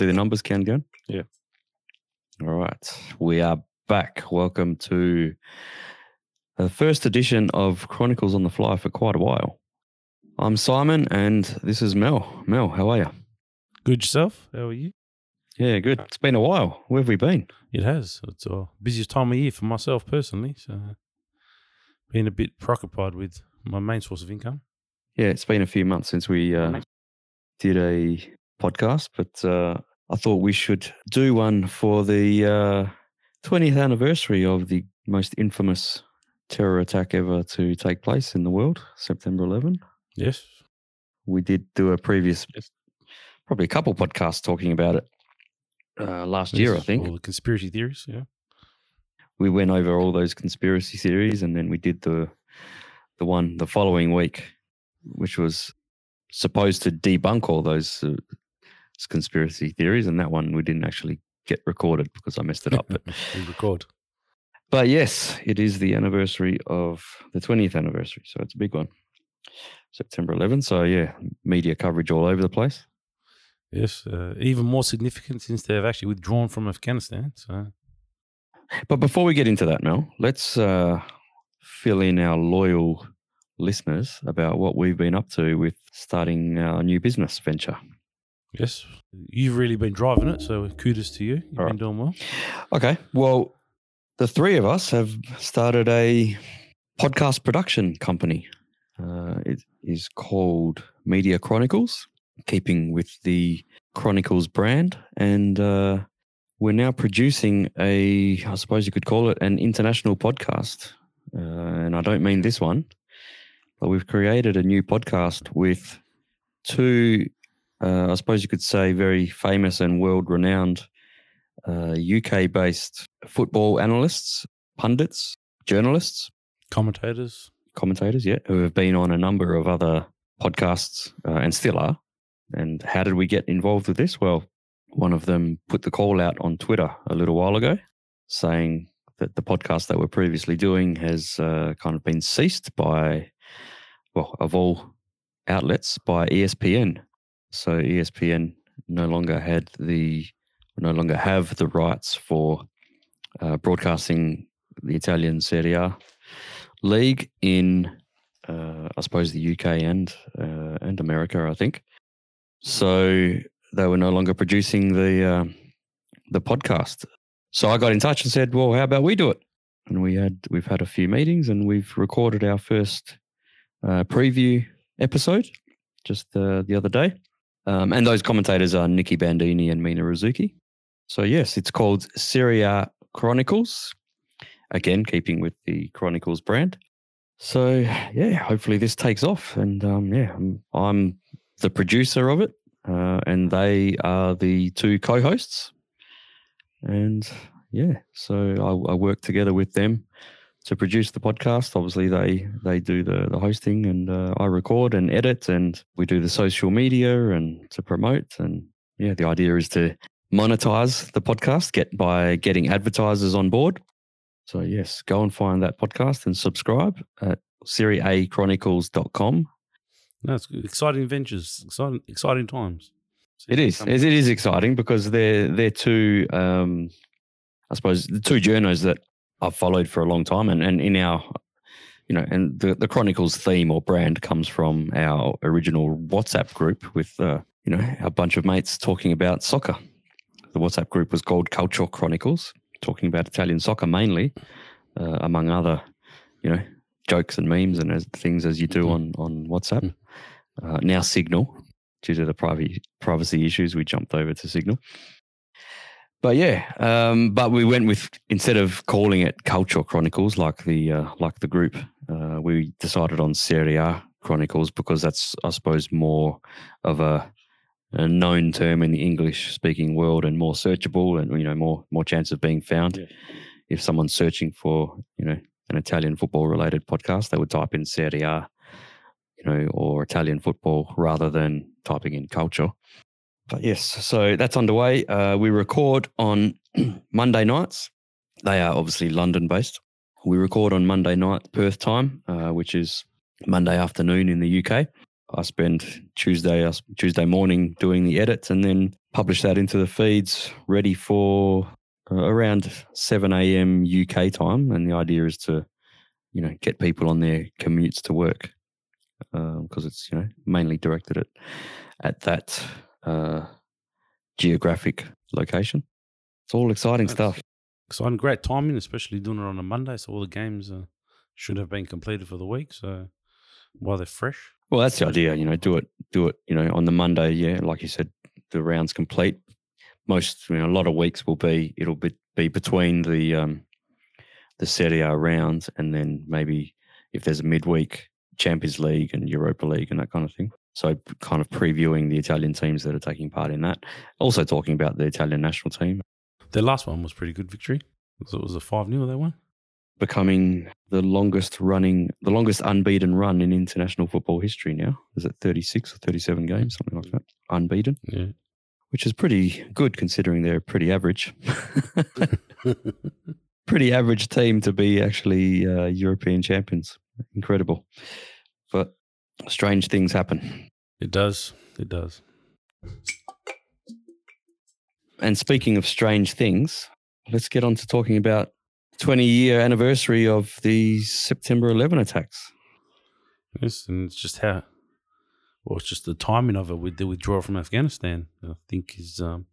you see the numbers count going? Yeah. All right. We are back. Welcome to the first edition of Chronicles on the Fly for quite a while. I'm Simon and this is Mel. Mel, how are you? Good yourself? How are you? Yeah, good. It's been a while. Where have we been? It has. It's a busiest time of year for myself personally. So, been a bit preoccupied with my main source of income. Yeah, it's been a few months since we uh, did a podcast, but uh, I thought we should do one for the uh, 20th anniversary of the most infamous terror attack ever to take place in the world, September 11. Yes. We did do a previous, probably a couple podcasts talking about it uh, last year, I think. All the conspiracy theories. Yeah. we went over all those conspiracy theories and then we did the the one the following week which was supposed to debunk all those uh, conspiracy theories and that one we didn't actually get recorded because I messed it up but, we record. but yes it is the anniversary of the 20th anniversary so it's a big one September 11th so yeah media coverage all over the place Yes. Uh, even more significant since they have actually withdrawn from Afghanistan. So, But before we get into that, Mel, let's uh, fill in our loyal listeners about what we've been up to with starting our new business venture. Yes, you've really been driving it. So, kudos to you. You've All been doing well. Okay. Well, the three of us have started a podcast production company. Uh, it is called Media Chronicles, keeping with the Chronicles brand. And uh, we're now producing a, I suppose you could call it an international podcast. Uh, and I don't mean this one, but we've created a new podcast with two, I suppose you could say, very famous and world renowned uh, UK based football analysts, pundits, journalists, Commentators. commentators, yeah, who have been on a number of other podcasts uh, and still are. And how did we get involved with this? Well, one of them put the call out on Twitter a little while ago saying that the podcast that we're previously doing has uh, kind of been ceased by, well, of all outlets, by ESPN. So ESPN no longer had the, no longer have the rights for uh, broadcasting the Italian Serie A league in, uh, I suppose, the UK and uh, and America, I think. So they were no longer producing the uh, the podcast. So I got in touch and said, "Well, how about we do it?" And we had we've had a few meetings and we've recorded our first uh, preview episode just uh, the other day. Um, and those commentators are Nicky Bandini and Mina Rzouki. So yes, it's called Serie A Chronicles. Again, keeping with the Chronicles brand. So yeah, hopefully this takes off. And um, yeah, I'm, I'm the producer of it, uh, and they are the two co-hosts. And yeah, so I, I work together with them to produce the podcast. Obviously, they they do the the hosting, and uh, I record and edit, and we do the social media and to promote. And yeah, the idea is to monetize the podcast, get by getting advertisers on board. So yes, go and find that podcast and subscribe at seriachronicles.com. No, it's exciting ventures, exciting, exciting times. It is. It is exciting because they're they're two um I suppose the two journos that I've followed for a long time and, and in our you know, and the, the Chronicles theme or brand comes from our original WhatsApp group with uh, you know, a bunch of mates talking about soccer. The WhatsApp group was called Calcio Chronicles, talking about Italian soccer mainly, uh, among other, you know, jokes and memes and as, things as you do Mhm. on on WhatsApp. Uh, now Signal, due to the privacy privacy issues, we jumped over to Signal. But yeah, um, but we went with instead of calling it Calcio Chronicles like the uh, like the group, uh, we decided on Serie A Chronicles because that's I suppose more of a, a known term in the English speaking world and more searchable and you know more more chance of being found. Yeah. If someone's searching for you know an Italian football related podcast, they would type in Serie A, you know, or Italian football rather than typing in calcio. But yes, so that's underway. Uh, we record on Monday nights. They are obviously London based. We record on Monday night Perth time, uh, which is Monday afternoon in the UK. I spend Tuesday s- Tuesday morning doing the edits and then publish that into the feeds ready for uh, around 7 a.m. UK time. And the idea is to, you know, get people on their commutes to work because it's you know mainly directed at at that uh, geographic location. It's all exciting That's- stuff. Exciting, great timing, especially doing it on a Monday. So all the games uh, should have been completed for the week. So while they're fresh, Well, that's the idea. You know, do it, do it. You know, on the Monday, yeah, like you said, the rounds complete. Most, you know, a lot of weeks will be. It'll be be between the um the Serie A rounds, and then maybe if there's a midweek Champions League and Europa League and that kind of thing. So, kind of previewing the Italian teams that are taking part in that. Also, talking about the Italian national team their last one was pretty good victory. So it was a 5 0 they won. becoming the longest running, the longest unbeaten run in international football history. Now is it 36 or 37 games, something like that, unbeaten. Yeah. which is pretty good considering they're pretty average. pretty average team to be actually uh, European champions. Incredible. But strange things happen. it does. It does. And speaking of strange things, let's get on to talking about 20 year anniversary of the September 11 attacks. Yes, and it's just how, well, it's just the timing of it with the withdrawal from Afghanistan. I think is um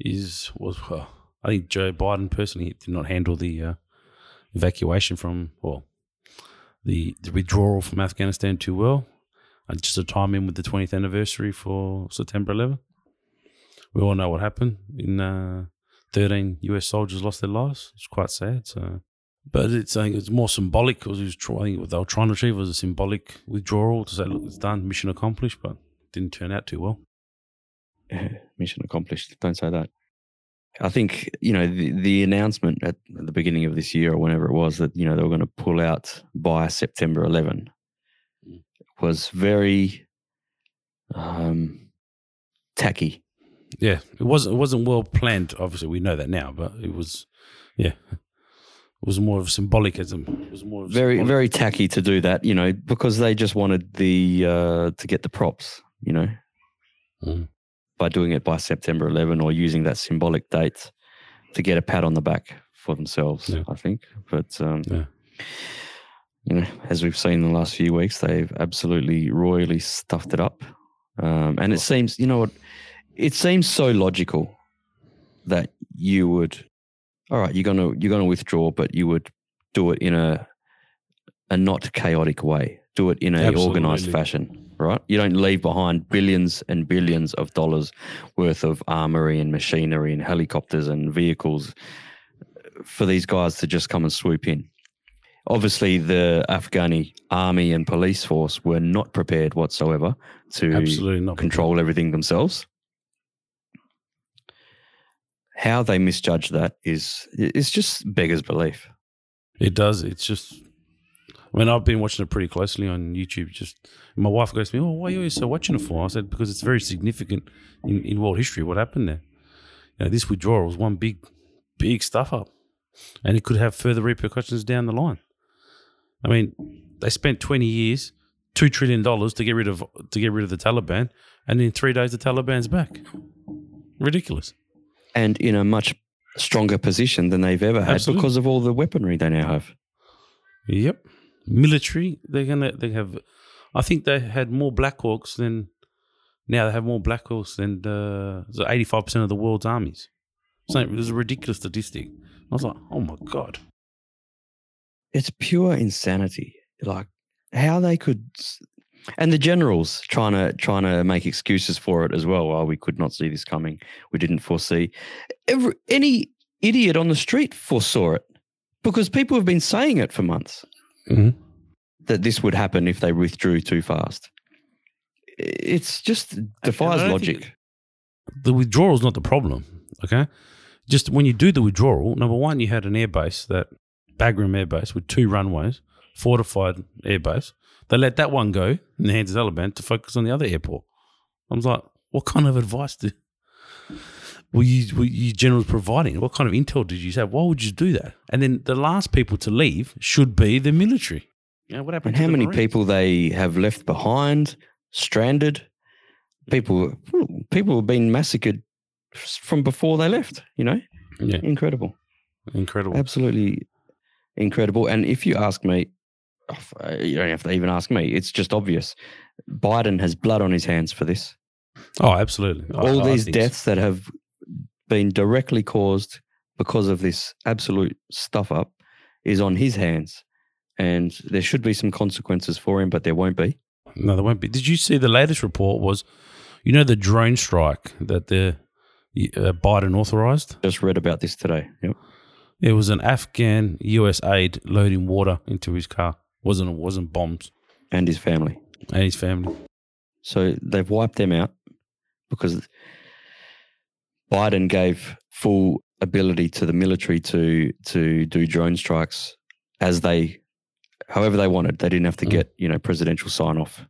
is was well, I think Joe Biden personally did not handle the uh, evacuation from well the the withdrawal from Afghanistan too well, just time in with the 20th anniversary for September 11. We all know what happened in uh, 13 U.S. soldiers lost their lives. It's quite sad. So. But it's I think it's more symbolic because was trying. What they were trying to achieve was a symbolic withdrawal to say, "Look, it's done, mission accomplished," but didn't turn out too well. Mission accomplished. Don't say that. I think you know the, the announcement at the beginning of this year or whenever it was that you know they were going to pull out by September 11 Mm. was very um, tacky. Yeah, it wasn't. It wasn't well planned. Obviously, we know that now, but it was. Yeah, it was more of symbolicism. It was more of Very symbolic. very tacky to do that. You know because they just wanted the uh, to get the props. You know Mm. By doing it by September 11 or using that symbolic date to get a pat on the back for themselves. Yeah. I think, but um, Yeah. you know, as we've seen in the last few weeks, they've absolutely royally stuffed it up. Um, and it seems, you know what, it seems so logical that you would, all right, you're gonna you're gonna withdraw, but you would do it in a a not chaotic way. Do it in a organized fashion, right? You don't leave behind billions and billions of dollars worth of armory and machinery and helicopters and vehicles for these guys to just come and swoop in obviously the Afghani army and police force were not prepared whatsoever to absolutely not control everything themselves. How they misjudge that is it's just beggars belief. It does. It's just. I mean, I've been watching it pretty closely on YouTube. Just my wife goes to me, "Oh, why are you so watching it for?" I said, "Because it's very significant in, in world history. What happened there? You know, this withdrawal was one big, big stuff up, and it could have further repercussions down the line. I mean, they spent twenty years, two trillion dollars to get rid of to get rid of the Taliban, and in three days the Taliban's back. Ridiculous. And in a much stronger position than they've ever had Absolutely. because of all the weaponry they now have. Yep. Military, they're gonna they have I think they had more Black Hawks than now they have more Black Hawks than the eighty five percent of the world's armies. So it was a ridiculous statistic. I was like, oh my god. It's pure insanity. Like how they could and the generals trying to trying to make excuses for it as well. Oh, we could not see this coming. We didn't foresee. Every, any idiot on the street foresaw it because people have been saying it for months Mhm. that this would happen if they withdrew too fast. It's just defies logic. The withdrawal is not the problem. Okay. Just when you do the withdrawal, number one, you had an airbase that Bagram airbase with two runways, fortified airbase. They let that one go in the hands of the Taliban to focus on the other airport. I was like, what kind of advice did were you, were you generals providing? What kind of intel did you have? Why would you do that? And then the last people to leave should be the military. Yeah, what happened? and how many Marines? people they have left behind, stranded. People, people have been massacred from before they left. You know, Yeah, incredible, incredible. absolutely incredible. And if you ask me, uh, you don't have to even ask me. It's just obvious. Biden has blood on his hands for this. Oh, absolutely. All I these so. deaths that have been directly caused because of this absolute stuff up is on his hands. And there should be some consequences for him, but there won't be. No, there won't be. Did you see the latest report? Was you know the drone strike that the uh, Biden authorized? Just read about this today. Yep. It was an Afghan U.S. aide loading water into his car. wasn't wasn't bombs And his family. and his family. So they've wiped them out because Biden gave full ability to the military to to do drone strikes as they however they wanted. They didn't have to Mm. get, you know, presidential sign off.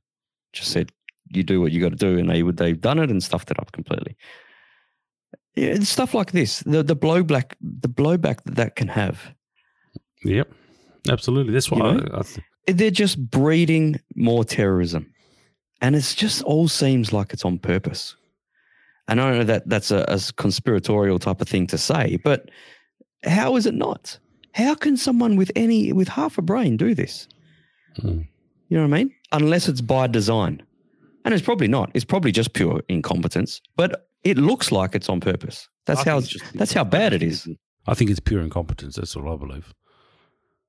Just said, you do what you got to do. And they would they've done it and stuffed it up completely. Yeah, it's stuff like this. The the blowback the blowback that that can have. Yep, absolutely. That's why You know? I, I th- They're just breeding more terrorism. And it's just all seems like it's on purpose. And I know that that's a, a conspiratorial type of thing to say, but how is it not? How can someone with any with half a brain do this? Mm. You know what I mean? Unless it's by design. And it's probably not. It's probably just pure incompetence, but it looks like it's on purpose. That's I how just- that's how bad it is. I think it's pure incompetence. That's what I believe.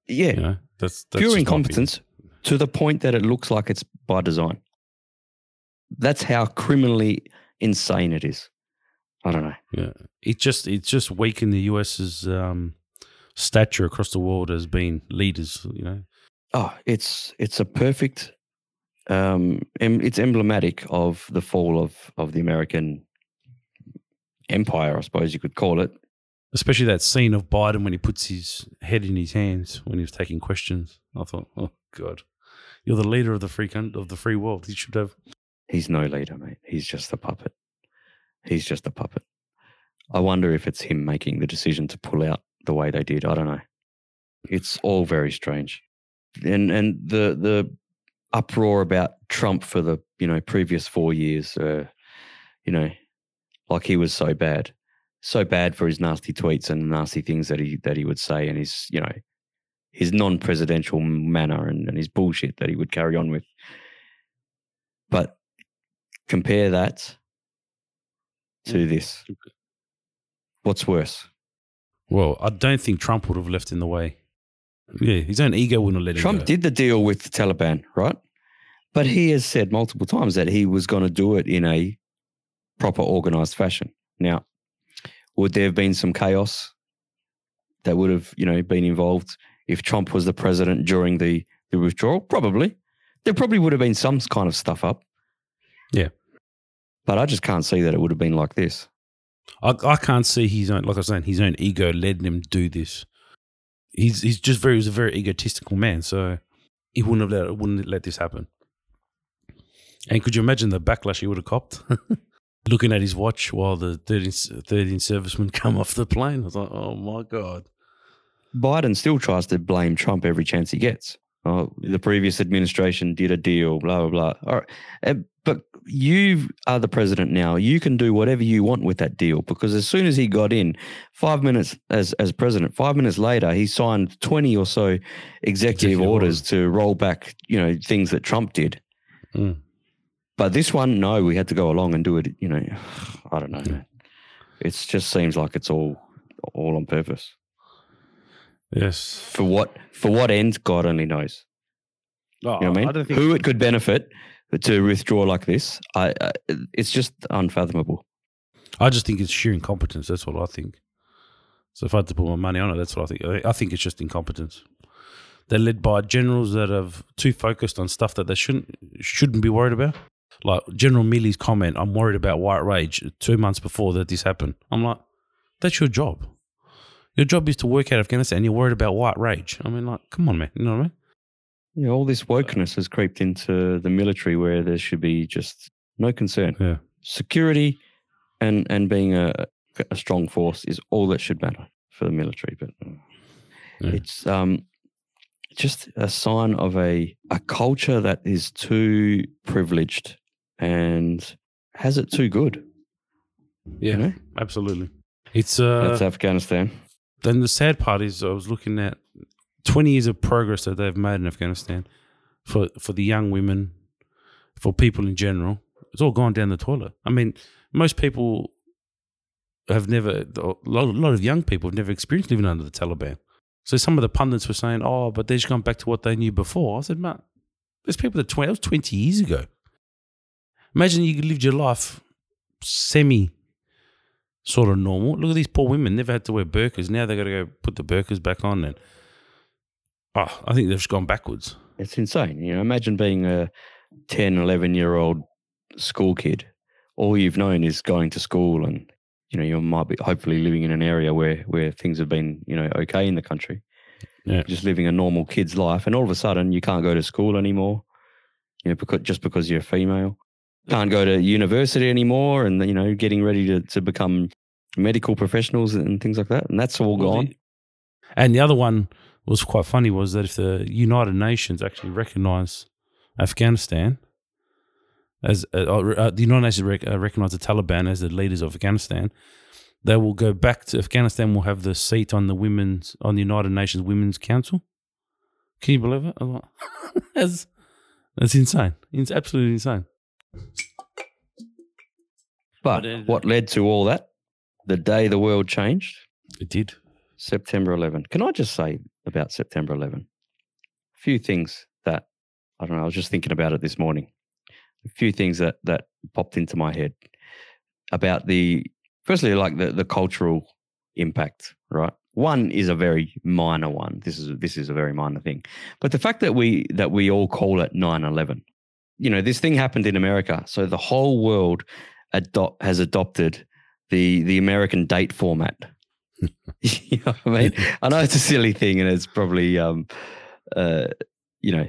Yeah. You know, that's, that's pure incompetence to the point that it looks like it's by design. That's how criminally insane it is. I don't know. Yeah, it just it's just weakened the US's um, stature across the world as being leaders. You know, Oh, it's it's a perfect. Um, em- it's emblematic of the fall of of the American empire, I suppose you could call it. especially that scene of Biden when he puts his head in his hands when he was taking questions. I thought, oh God, you're the leader of the free coun- of the free world. You should have. He's no leader, mate. He's just a puppet. He's just a puppet. I wonder if it's him making the decision to pull out the way they did. I don't know. It's all very strange. And and the the uproar about Trump for the, you know, previous 4 years uh you know, like he was so bad. So bad for his nasty tweets and nasty things that he that he would say and his, you know, his non-presidential manner and, and his bullshit that he would carry on with. But compare that to mm. this. What's worse? Well, I don't think Trump would have left in the way. Yeah, his own ego wouldn't have let him Trump go. did the deal with the Taliban, right? But he has said multiple times that he was going to do it in a proper organized fashion. Now, would there have been some chaos that would have, you know, been involved if Trump was the president during the, the withdrawal? Probably. There probably would have been some kind of stuff up. Yeah. But I just can't see that it would have been like this. I, I can't see his own, like I was saying, his own ego letting him do this. He's he's just very, he's a very egotistical man, so he wouldn't have let wouldn't let this happen. And could you imagine the backlash he would have copped? Looking at his watch while the 13, 13 servicemen come off the plane. I was like, oh my God. Biden still tries to blame Trump every chance he gets. Oh, the previous administration did a deal, blah blah blah. All right, Uh, but you are the president now. You can do whatever you want with that deal because as soon as he got in, five minutes as as president, five minutes later, he signed twenty or so executive, orders to roll back, you know, things that Trump did. Mm. But this one, no, we had to go along and do it. You know, I don't know. Yeah. It just seems like it's all all on purpose. Yes. For what for what end, God only knows. Oh, You know what I mean? don't think Who it could benefit to withdraw like this, I, I it's just unfathomable. I just think it's sheer incompetence. That's what I think. So if I had to put my money on it, that's what I think. I- think it's just incompetence. They're led by generals that have too focused on stuff that they shouldn't shouldn't be worried about. Like General Milley's comment, "I'm worried about white rage." Two months before that this happened, I'm like, "That's your job. Your job is to work out Afghanistan. You're worried about white rage. I mean, like, come on, man. You know what I mean? You know, all this wokeness has creeped into the military where there should be just no concern. Yeah. Security and and being a, a strong force is all that should matter for the military. But Yeah. it's um just a sign of a a culture that is too privileged and has it too good. Yeah, You know? absolutely. It's uh, That's Afghanistan. then the sad part is I was looking at 20 years of progress that they've made in Afghanistan for for the young women, for people in general. It's all gone down the toilet. I mean, most people have never, a lot, of young people have never experienced living under the Taliban. So some of the pundits were saying, "Oh, but they've just gone back to what they knew before." I said, "Man, there's people that 20, that was 20 years ago. Imagine you lived your life semi sort of normal. Look at these poor women; never had to wear burqas. Now they've got to go put the burqas back on, and oh, I think they've just gone backwards. It's insane. You know, imagine being a 10, 11 year old school kid. All you've known is going to school and, you know, you might be hopefully living in an area where, where things have been, you know, okay in the country. Yeah. Just living a normal kid's life. And all of a sudden you can't go to school anymore, you know, because, just because you're female. Can't go to university anymore and, you know, getting ready to, to become medical professionals and things like that. And that's all Well, gone. the- And the other one was quite funny was that if the United Nations actually recognise Afghanistan as uh, uh, the United Nations rec- uh, recognise the Taliban as the leaders of Afghanistan, they will go back to Afghanistan. Will have the seat on the women's on the United Nations Women's Council. Can you believe it? Like, that's that's insane. It's absolutely insane. But But what led to all that? The day the world changed, It did. September 11. Can I just say about September 11? A few things that I don't know. I was just thinking about it this morning. A few things that that popped into my head about the firstly, like the the cultural impact. Right, one is a very minor one. This is this is a very minor thing, but the fact that we that we all call it 9/11. You know, this thing happened in America, so the whole world adopt has adopted the the American date format. you know I mean? I know it's a silly thing and it's probably um uh you know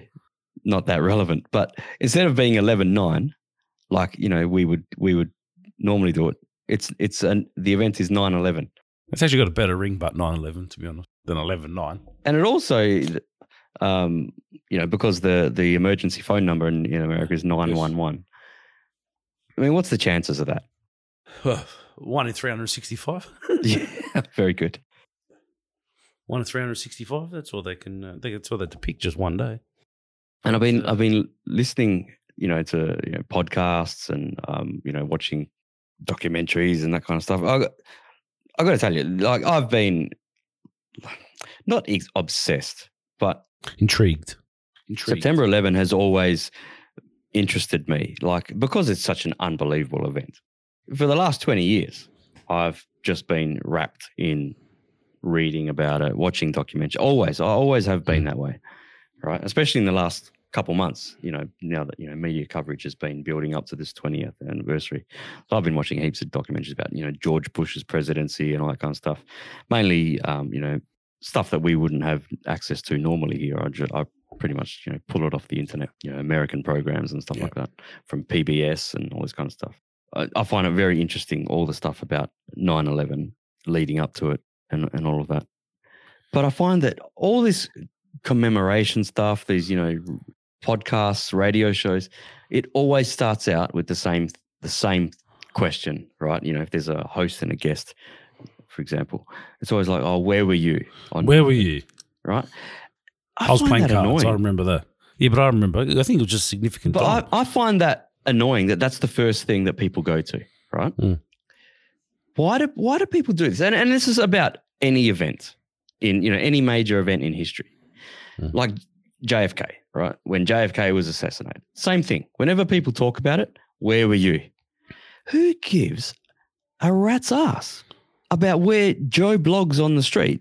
not that relevant, but instead of being 11-9, like you know we would we would normally do it, it's it's an the event is 9-11. It's actually got a better ring, but 9-11, to be honest, than 11-9. And it also um you know because the the emergency phone number in, in America is 911. I mean, what's the chances of that? One in 365. yeah, very good. One in 365. That's all they can, uh, that's all they depict just one day. And I've been Uh, I've been listening, you know, to you know podcasts and um, you know watching documentaries and that kind of stuff. I got, I got to tell you, like I've been not ex- obsessed, but Intrigued. Intrigued. September 11 has always interested me, like because it's such an unbelievable event. For the last 20 years, I've just been wrapped in reading about it, watching documentaries. Always, I always have been that way, right? Especially in the last couple months. You know, now that you know media coverage has been building up to this 20th anniversary, so I've been watching heaps of documentaries about you know George Bush's presidency and all that kind of stuff. Mainly, um, you know, stuff that we wouldn't have access to normally here. I, I pretty much you know pull it off the internet, you know, American programs and stuff Yeah. like that from PBS and all this kind of stuff. I, I find it very interesting all the stuff about 9/11 leading up to it and and all of that. But I find that all this commemoration stuff, these you know podcasts, radio shows, it always starts out with the same the same question, right? You know, if there's a host and a guest, for example, it's always like, "Oh, where were you?" On Where were you? right? I, was playing cards. I remember that. Yeah, but I remember. I think it was just significant. But. I, I find that annoying that that's the first thing that people go to, right? Mm. Why do why do people do this? And and this is about any event in you know any major event in history, Mm. like JFK, right? When JFK was assassinated, same thing. Whenever people talk about it, where were you? Who gives a rat's ass about where Joe Bloggs on the street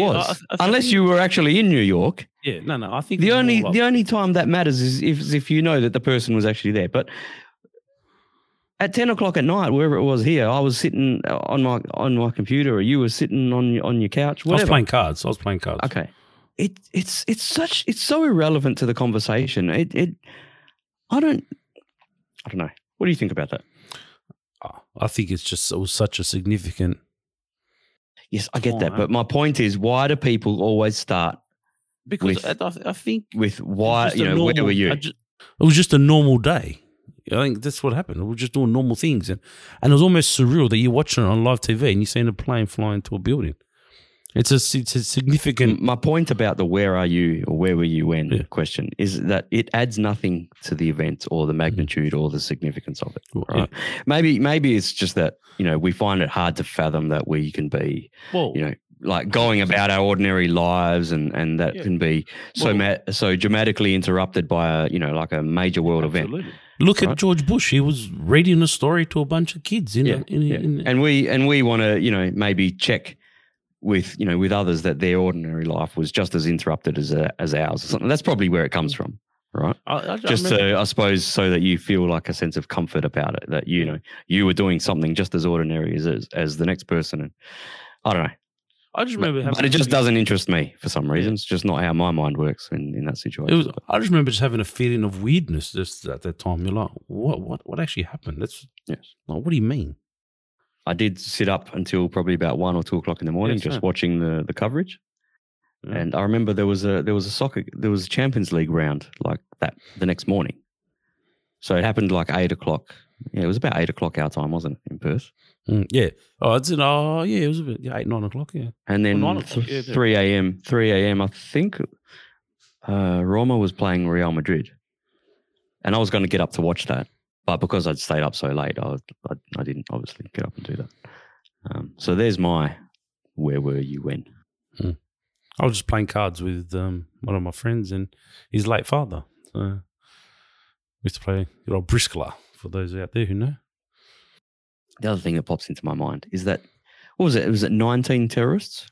was? I- I- Unless you were actually in New York Yeah, no, no. I think the only the only time that matters is if is if you know that the person was actually there. But at ten o'clock at night, wherever it was here, I was sitting on my on my computer, or you were sitting on your on your couch. I was Whatever. playing cards. I was playing cards. Okay, it it's it's such it's so irrelevant to the conversation. It it I don't I don't know. What do you think about that? Uh, I think it's just it was such a significant. Yes, I get that, but my point is, why do people always start because with- I, I- think with why you know where were you? I ju- it was just a normal day. I think that's what happened. We were just doing normal things, and and it was almost surreal that you're watching it on live TV and you're seeing a plane fly into a building. It's a it's a significant. My point about the where are you or where were you when Yeah. question is that it adds nothing to the event or the mm-hmm. magnitude or the significance of it. Right. Maybe maybe it's just that you know we find it hard to fathom that we can be Well, you know like going about our ordinary lives and and that Yeah. can be so Well- ma- so dramatically interrupted by a you know like a major world event. Look Right. at George Bush. He was reading a story to a bunch of kids in Yeah, a, in, Yeah. in, and we and we want to you know maybe check with you know with others that their ordinary life was just as interrupted as uh, as ours or something. That's probably where it comes from, right? I, I, I Just remember- so I suppose so that you feel like a sense of comfort about it that you know you were doing something just as ordinary as as, as the next person and I don't know. I just remember having But it just doesn't interest me for some reason. It's just not how my mind works in, in that situation. It was. I just remember just having a feeling of weirdness just at that time. You're like, what? What? What actually happened? That's Yes. like, what do you mean? I did sit up until probably about one or two o'clock in the morning, just same. watching the, the coverage. Yeah. And I remember there was a there was a soccer there was a Champions League round like that the next morning. So it happened like eight o'clock. Yeah, it was about eight o'clock our time, wasn't it, in Perth? Mm, yeah. Oh, it's in. Oh, yeah. It was about eight, nine o'clock. Yeah. And then nine th- o'clock, yeah, yeah. three a.m. three a.m. I think uh, Roma was playing Real Madrid, and I was going to get up to watch that, but because I'd stayed up so late, I I, I didn't obviously get up and do that. Um, so there's my where were you when? I was just playing cards with um, one of my friends and his late father. So we used to play good old Briscola for those out there who know. The other thing that pops into my mind is that what was it? Was it 19 terrorists?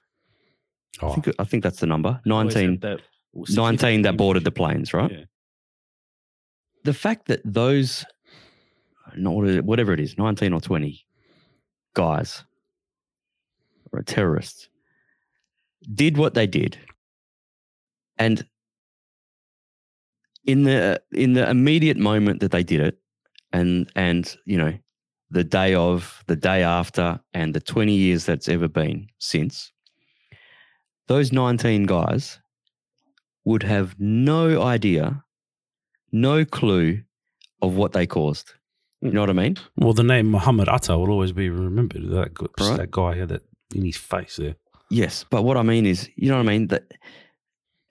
I Oh, think I think that's the number. 19, had that 19 that boarded the planes, right? Yeah. the fact that those, not whatever it is, 19 or 20 guys or terrorists did what they did. And in the in the immediate moment that they did it, and and you know, the day of, the day after, and the 20 years that's ever been since, those 19 guys would have no idea no clue of what they caused. You know what I mean? Well, the name Muhammad Atta will always be remembered. That, Right. that guy had that in his face there. Yes, but what I mean is, you know what I mean that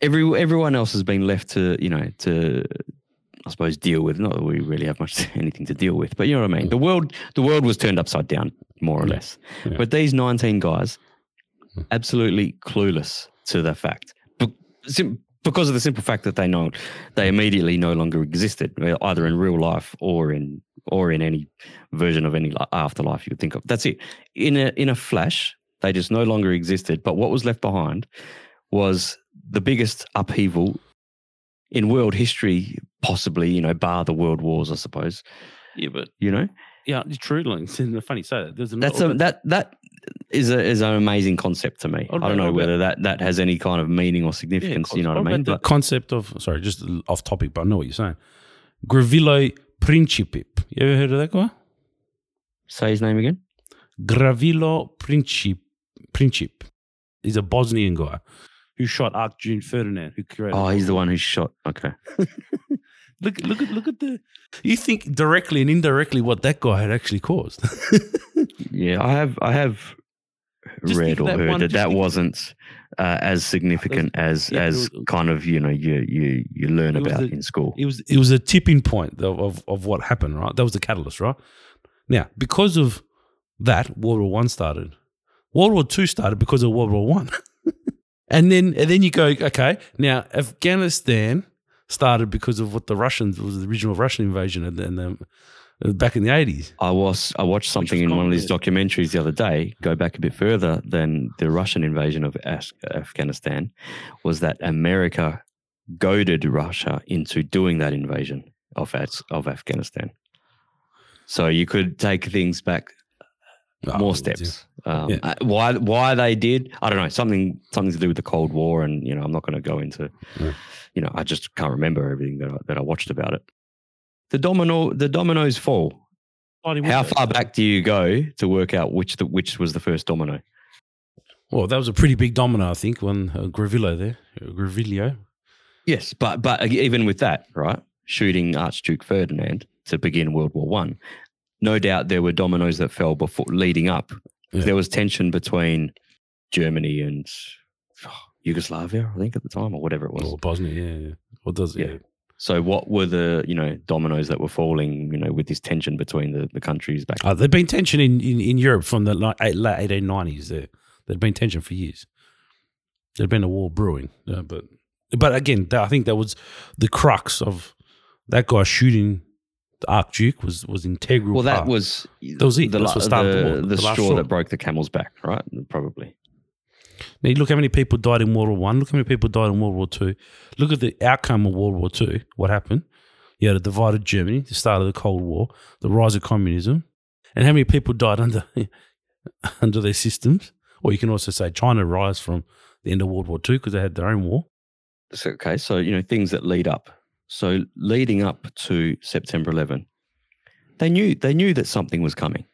every everyone else has been left to, you know, to I suppose deal with. Not that we really have much anything to deal with, but you know what I mean. The world, the world was turned upside down, more or less. Yeah. But these nineteen guys, Mm. absolutely clueless to the fact, because of the simple fact that they know they immediately no longer existed, either in real life or in or in any version of any afterlife you could think of. That's it. In a in a flash, they just no longer existed. But what was left behind was the biggest upheaval in world history, possibly. You know, bar the world wars, I suppose. Yeah, but You know, yeah. Like, it's funny that. There's that's a, that that is a, is an amazing concept to me. What I don't know what whether that that has any kind of meaning or significance. you know what I mean? The But concept of sorry, just off topic, but I know what you're saying. Gravillo Principip. You ever heard of that guy? say his name again. Gravilo Princip. Princip. He's a Bosnian guy who shot Archduke Ferdinand. Who created? Oh, he's the one who shot. Okay. Look, look at look at the. You think directly and indirectly what that guy had actually caused. Yeah, I have I have Just read or that heard one- that that wasn't uh, as significant as yeah, as was- kind of you know you you you learn about the- in school. it was it was a tipping point of, of of what happened. Right, that was the catalyst. Right now, because of that, World War One started. World War Two started because of World War One, and then and then you go okay. Now Afghanistan started because of what the Russians was the original Russian invasion and then back in the eighties. I was I watched something in one of these documentaries the other day. Go back a bit further than the Russian invasion of Af- Afghanistan, was that America goaded Russia into doing that invasion of Af- of Afghanistan. So you could take things back more steps. Um, Yeah. uh, Why why they did, I don't know. Something something to do with the Cold War, and you know, I'm not going to go into. Yeah. You know, I just can't remember everything that I, that I watched about it. The domino, the dominoes fall. How far back do you go to work out which the which was the first domino? Well, that was a pretty big domino, I think, when uh, Gravillo there, uh, Gravillo. Yes, but but even with that, right, shooting Archduke Ferdinand to begin World War One, no doubt there were dominoes that fell before leading up. Yeah. There was tension between Germany and oh, Yugoslavia, I think, at the time, or whatever it was. Or Bosnia, yeah, yeah. What does Yeah. yeah. So, what were the you know dominoes that were falling? You know, with this tension between the, the countries back. Uh, there'd been tension in, in, in Europe from the late 1890s. There, there'd been tension for years. There'd been a war brewing, uh, but but again, that, I think that was the crux of that guy shooting the Archduke was was integral. well, that part. was That was it. The, That's la- what started the the, war. the The straw. that broke the camel's back, right? Probably. Now, you look how many people died in World War One. Look how many people died in World War Two. Look at the outcome of World War Two. What happened? You had a divided Germany, the start of the Cold War, the rise of communism, and how many people died under under their systems? Or you can also say China rise from the end of World War Two because they had their own war. So, okay, so you know things that lead up. So leading up to September 11, they knew they knew that something was coming.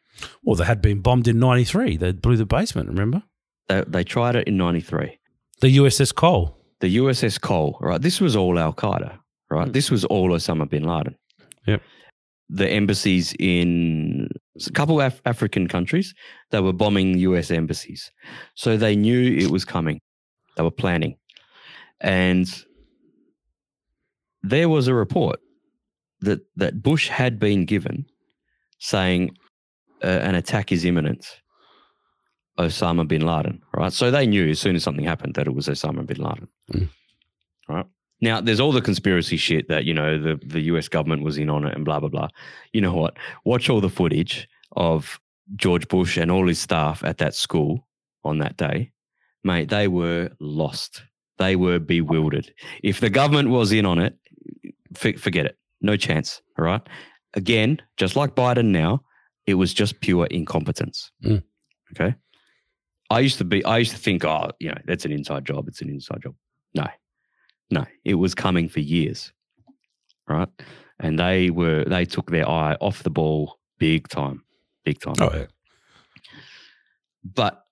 Well, they had been bombed in '93. They blew the basement. Remember They, they tried it in 93. the USS Cole? The USS Cole, right? This was all Al Qaeda, right? Mm. This was all Osama bin Laden. Yep. The embassies in a couple of Af- African countries, they were bombing US embassies. So they knew it was coming. They were planning. And there was a report that, that Bush had been given saying uh, an attack is imminent. Osama bin Laden, right? So they knew as soon as something happened that it was Osama bin Laden. Mm. Right. Now, there's all the conspiracy shit that, you know, the, the US government was in on it and blah, blah, blah. You know what? Watch all the footage of George Bush and all his staff at that school on that day. Mate, they were lost. They were bewildered. If the government was in on it, forget it. No chance. All right. Again, just like Biden now, it was just pure incompetence. Mm. Okay. I used to be, I used to think, oh, you know, that's an inside job. It's an inside job. No, no, it was coming for years. Right. And they were, they took their eye off the ball big time, big time. Oh yeah. But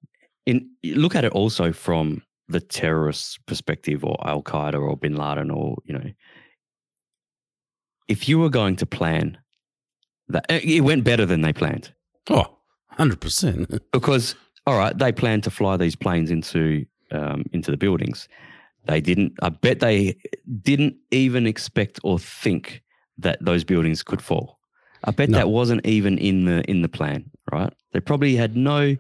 in look at it also from the terrorist perspective or Al Qaeda or bin Laden or, you know, if you were going to plan that, it went better than they planned Oh, 100 percent. because all right, they planned to fly these planes into um, into the buildings. They didn't. I bet they didn't even expect or think that those buildings could fall. I bet No. that wasn't even in the in the plan. Right? They probably had no.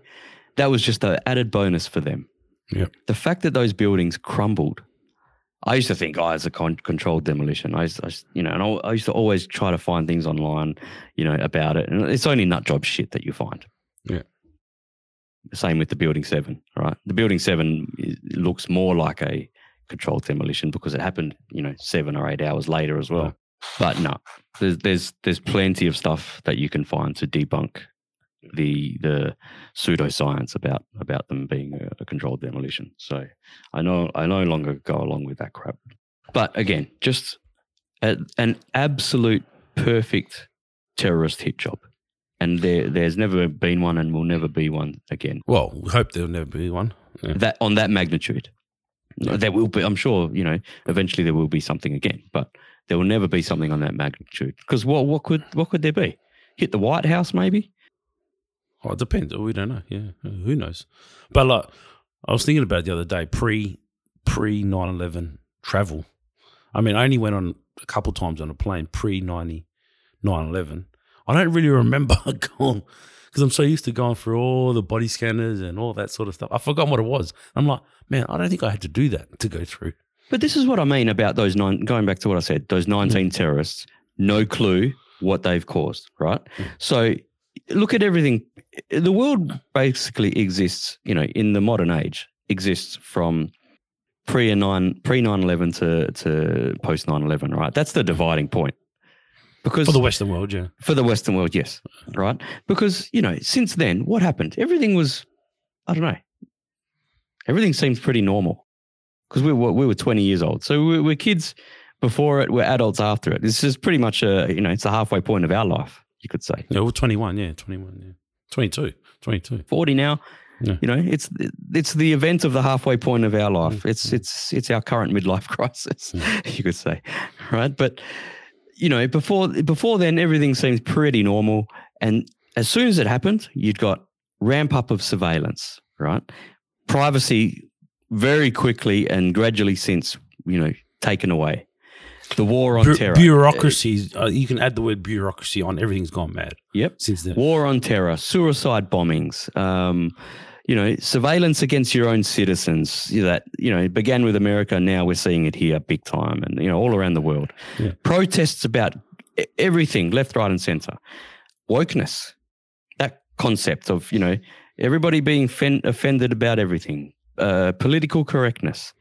That was just an added bonus for them. Yep. The fact that those buildings crumbled. I used to think, oh, it's a con- controlled demolition. I, used, I used- you know, and I, I used to always try to find things online, you know, about it, and it's only nut job shit that you find. Yeah. Same with the building seven, right? The building seven is, looks more like a controlled demolition because it happened, you know, seven or eight hours later as well. But no, there's there's there's plenty of stuff that you can find to debunk the the pseudoscience about about them being a, a controlled demolition. So I know I no longer go along with that crap. But again, just a, an absolute perfect terrorist hit job, and there there's never been one and will never be one again. Well, we hope there'll never be one. Yeah. That on that magnitude, Yeah. there will be. I'm sure you know eventually there will be something again, but there will never be something on that magnitude. Because what what could what could there be? Hit the White House maybe? Oh, it depends. We don't know. Yeah, who knows? But like, I was thinking about it the other day, pre pre 9-11 travel. I mean, I only went on a couple times on a plane pre 90 9-11. I don't really remember going because I'm so used to going through all the body scanners and all that sort of stuff. I forgot what it was. I'm like, man, I don't think I had to do that to go through. But this is what I mean about those nine. Going back to what I said, those Mm. 19 terrorists, no clue what they've caused. Right. Mm. So look at everything. The world basically exists. You know, in the modern age, exists from pre nine pre 9/11 to to post 9/11. Right. That's the dividing point. Because For the Western world, yeah. for the Western world, yes, right? Because you know, since then, what happened? Everything was, I don't know. Everything seems pretty normal because we were we were twenty years old, so we we're kids before it, we're adults after it. This is pretty much a you know, it's a halfway point of our life, you could say. Yeah, well, 21, yeah, 21, yeah. 22, 22. Forty now, Yeah. You know, it's it's the event of the halfway point of our life. Mm, it's mm. it's it's our current midlife crisis, mm. you could say, right? But you know, before before then, everything seemed pretty normal, and as soon as it happened, you'd got ramp up of surveillance, right? Privacy very quickly and gradually since you know taken away. The war on Bu- terror, bureaucracy. Uh, you can add the word bureaucracy on everything's gone mad Yep. since then. war on terror, suicide bombings, um, you know, surveillance against your own citizens. you know, That you know it began with America. Now we're seeing it here big time, and you know all around the world. Yeah. Protests about everything, left, right, and center. Wokeness, that concept of you know everybody being fen- offended about everything. Uh, political correctness.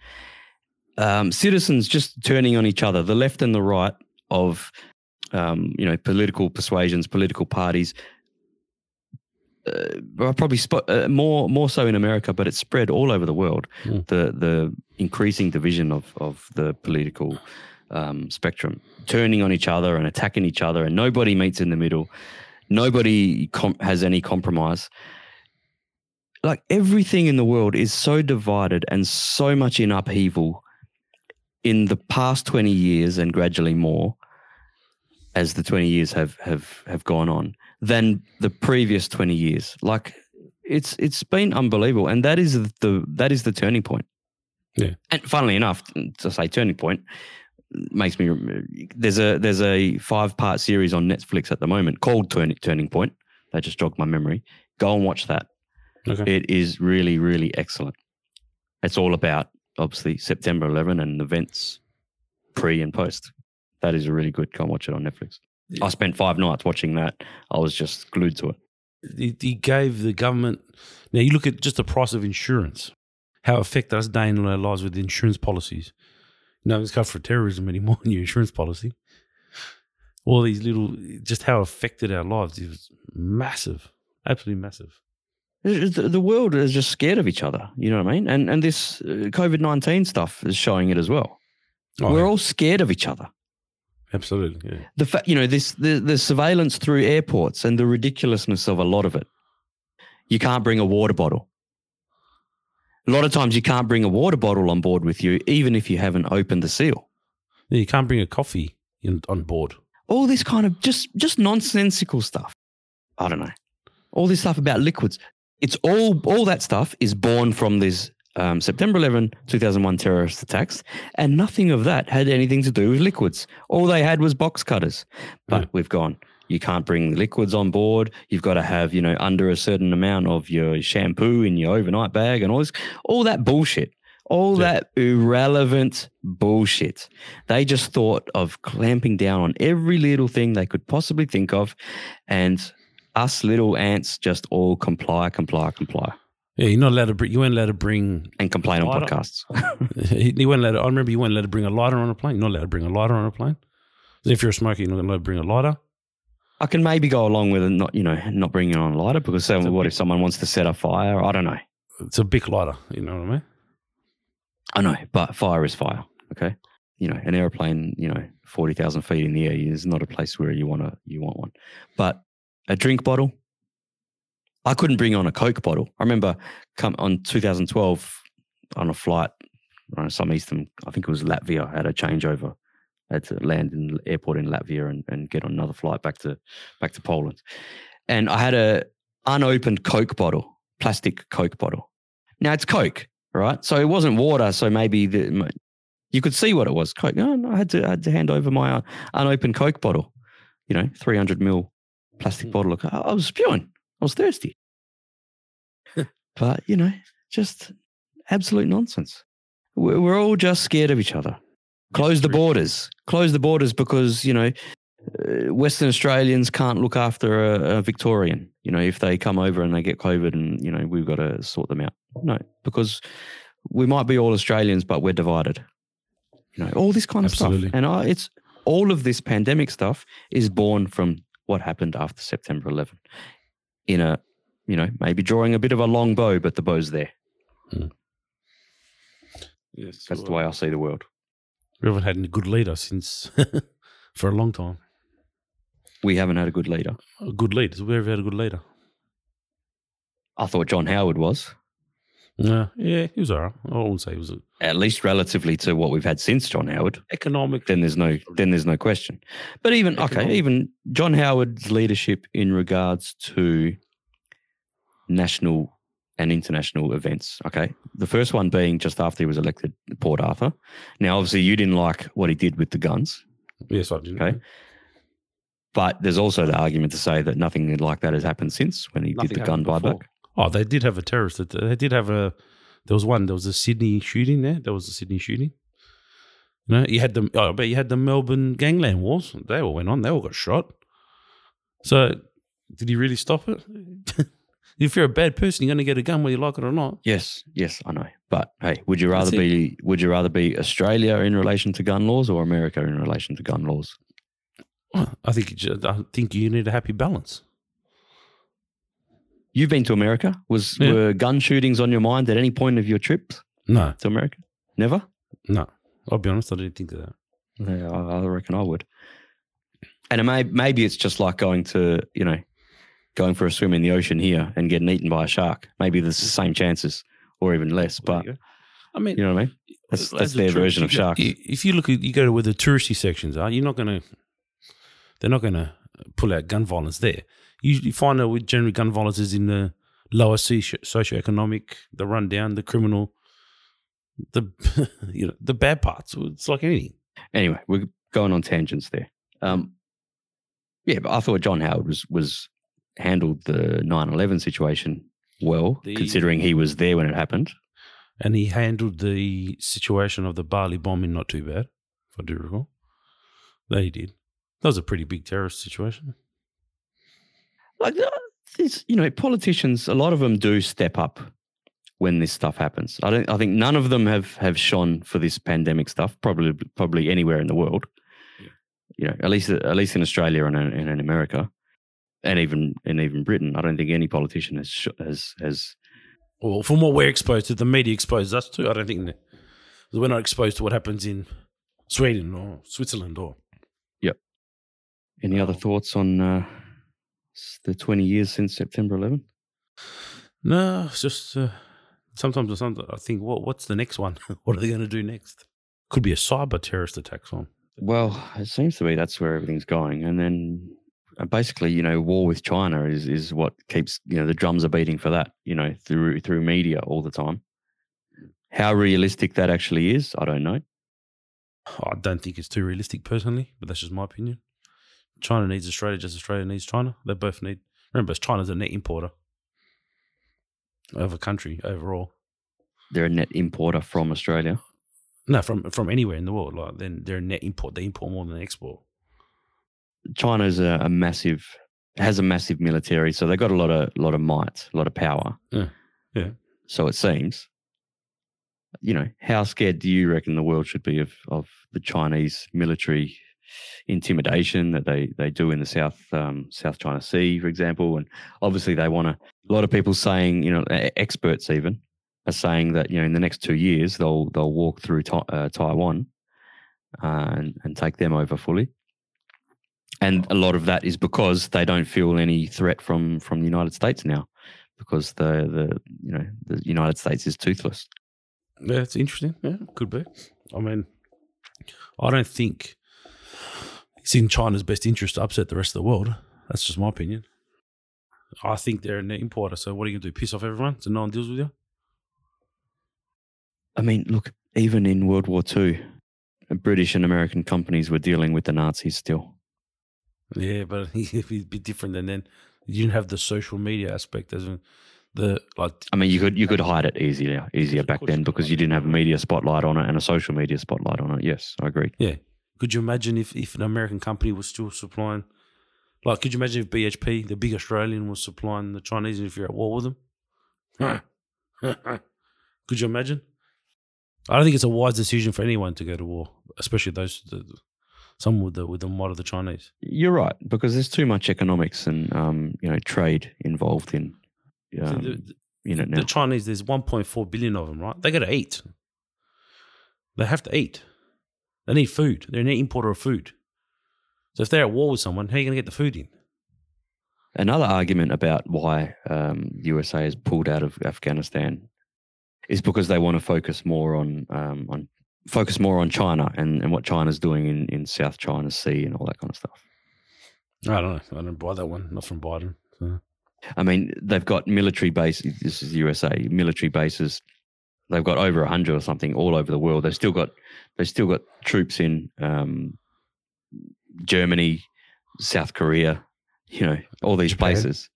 Um, citizens just turning on each other, the left and the right of um, you know, political persuasions, political parties. Uh, probably uh, more more so in America, but it's spread all over the world. Mm. The the increasing division of of the political um, spectrum, turning on each other and attacking each other, and nobody meets in the middle. Nobody com- has any compromise. Like everything in the world is so divided and so much in upheaval in the past 20 years and gradually more as the 20 years have have have gone on than the previous 20 years. Like it's it's been unbelievable and that is the that is the turning point. Yeah. and funnily enough to say turning point makes me there's a there's a five part series on netflix at the moment called turning turning point. That just jogged my memory. Go and watch that. Okay. it is really really excellent. It's all about obviously september 11 and events pre and post. That is really good. Go and watch it on netflix Yeah. I spent five nights watching that. I was just glued to it. he, gave the government. Now you look at just the price of insurance, how it affected us day in our lives with insurance policies. You know, it's covered for terrorism anymore in your insurance policy. All these little, just how it affected our lives. It was massive, absolutely massive. The the world is just scared of each other. You know what I mean? And and this uh, COVID nineteen stuff is showing it as well. Oh, We're yeah, all scared of each other. Absolutely. Yeah. The fact, you know, this the the surveillance through airports and the ridiculousness of a lot of it. You can't bring a water bottle. A lot of times you can't bring a water bottle on board with you, even if you haven't opened the seal. Yeah, you can't bring a coffee in, on board. all this kind of just just nonsensical stuff. I don't know. All this stuff about liquids. It's all all that stuff is born from this um, September 11, 2001 terrorist attacks, and nothing of that had anything to do with liquids. All they had was box cutters. But Yeah. we've gone. You can't bring liquids on board. You've got to have, you know, under a certain amount of your shampoo in your overnight bag and all this, all that bullshit. All Yeah. that irrelevant bullshit. They just thought of clamping down on every little thing they could possibly think of. And us little ants just all comply, comply, comply, Yeah, you're not allowed to bring. You weren't allowed to bring. and complain on podcasts. you weren't allowed. To, I remember you weren't allowed to bring a lighter on a plane. You're not allowed to bring a lighter on a plane. If you're a smoker, you're not allowed to bring a lighter. I can maybe go along with it, not, you know, not bringing on a lighter because so what bit- if someone wants to set a fire? I don't know. It's a big lighter. You know what I mean? I know, but fire is fire. Okay. You know, an airplane, you know, 40,000 feet in the air is not a place where you want to, you want one. But a drink bottle, I couldn't bring on a Coke bottle. I remember come on 2012 on a flight on some Eastern, I think it was Latvia, I had a changeover. I had to land in the airport in Latvia and, and get on another flight back to, back to Poland. And I had a unopened Coke bottle, plastic Coke bottle. Now it's Coke right? So it wasn't water. So maybe the, you could see what it was. Coke. No, no, I had to, I had to hand over my uh, unopened Coke bottle. You know, three hundred mil plastic Mm. bottle. I was spewing. I was thirsty. But you know, just absolute nonsense. We're, all just scared of each other. Close the borders. Close the borders because you know. uh, Western Australians can't look after a, a Victorian, you know, if they come over and they get COVID and, you know, we've got to sort them out. No, because we might be all Australians, but we're divided. You know, all this kind of Absolutely. stuff. And I, it's all of this pandemic stuff is born from what happened after September 11 in a, you know, maybe drawing a bit of a long bow, but the bow's there. Hmm. Yes, That's the way I see the world. We haven't had a good leader since for a long time. We haven't had a good leader. A good leader. We've ever had a good leader. I thought John Howard was, Yeah, yeah, he was all right. I wouldn't say he was a at least relatively to what we've had since John Howard. economic. Then there's no then there's no question. But even okay, even John Howard's leadership in regards to national and international events. Okay, the first one being just after he was elected Port Arthur. Now, obviously, you didn't like what he did with the guns. Yes, I didn't. Okay. But there's also the argument to say that nothing like that has happened since when he Nothing did the gun happened buyback. Oh, they did have a terrorist. They did have a. There was one. There was a Sydney shooting there. There was a Sydney shooting. No, you had the. Oh, but you had the Melbourne gangland wars. They all went on. They all got shot. So, did he really stop it? if you're a bad person, you're going to get a gun whether you like it or not. Yes, yes, I know. But hey, would you rather be would you rather be Australia in relation to gun laws or America in relation to gun laws? I think. You just, I think you need a happy balance. You've been to America. Was Yeah. were gun shootings on your mind at any point of your trips No, to America? Never. no. I'll be honest. I didn't think of that. Yeah, I, I reckon I would. And it may, maybe it's just like going to you know going for a swim in the ocean here and getting eaten by a shark. Maybe there's the same chances or even less. But. I mean, you know what I mean? That's that's their tourist, version of sharks. If you look at you go to where the touristy sections are, you're not going to. They're not going to pull out gun violence there. You usually find that with generally gun violence is in the lower socio- socioeconomic, the rundown, the criminal, the you know the bad parts. It's like anything. anyway, we're going on tangents there. Um, yeah, but I thought John Howard was was handled the 9-11 situation well, The- considering he was there when it happened. And he handled the situation of the Bali bombing not too bad, if I do recall. That he did. That was a pretty big terrorist situation. Like, this, you know, politicians, a lot of them do step up when this stuff happens. I don't. I think none of them have have shone for this pandemic stuff. Probably, probably anywhere in the world. Yeah. You know, at least at least in Australia and in, and in America, and even and even Britain. I don't think any politician has has has Well, from what we're exposed to, the media exposes us to. I don't think that- we're not exposed to what happens in Sweden or Switzerland or. Yep. Any other thoughts on uh, the 20 years since September 11? No, it's just uh, sometimes, I think, what what's the next one? what are they going to do next? Could be a cyber terrorist attack on. Well, it seems to be that's where everything's going. And then basically, you know, war with China is, is what keeps, you know, the drums are beating for that, you know, through through media all the time. How realistic that actually is, I don't know. I don't think it's too realistic personally, but that's just my opinion. China needs Australia, just Australia needs China. They both need. Remember, China's a net importer of a country overall. They're a net importer from Australia. No, from from anywhere in the world. Like then they're a net import. They import more than they export. China's a, a massive has a massive military, so they've got a lot of lot of might, a lot of power. Yeah. Yeah. So it seems. You know, how scared do you reckon the world should be of of the Chinese military intimidation that they they do in the South um, South China Sea, for example? And obviously, they want to. A lot of people saying, you know, experts even are saying that you know in the next two years they'll they'll walk through Ta- uh, Taiwan uh, and and take them over fully. And a lot of that is because they don't feel any threat from from the United States now, because the the you know the United States is toothless. Yeah, it's interesting. Yeah, could be. I mean, I don't think it's in China's best interest to upset the rest of the world. That's just my opinion. I think they're a net importer. So what are you going to do? Piss off everyone so no one deals with you? I mean, look, even in World War II, British and American companies were dealing with the Nazis still. Yeah, but it'd be different than then. You didn't have the social media aspect as in the like. I mean, you could you could hide it easier easier back then because you didn't have a media spotlight on it and a social media spotlight on it. Yes, I agree. Yeah, could you imagine if if an American company was still supplying? Like, could you imagine if BHP, the big Australian, was supplying the Chinese, and if you're at war with them? could you imagine? I don't think it's a wise decision for anyone to go to war, especially those the, some with the with the might of the Chinese. You're right because there's too much economics and um, you know trade involved in So um, the, the- in it now. the Chinese, there's 1.4 billion of them, right? They got to eat. They have to eat. They need food. They're an importer of food. So if they're at war with someone, how are you going to get the food in? Another argument about why um, USA has pulled out of Afghanistan is because they want to focus more on um, on focus more on China and, and what China's doing in, in South China Sea and all that kind of stuff. I don't know. I don't buy that one. Not from Biden. So. I mean, they've got military bases. This is the USA military bases. They've got over hundred or something all over the world. They've still got they've still got troops in um, Germany, South Korea. You know, all these Japan. places.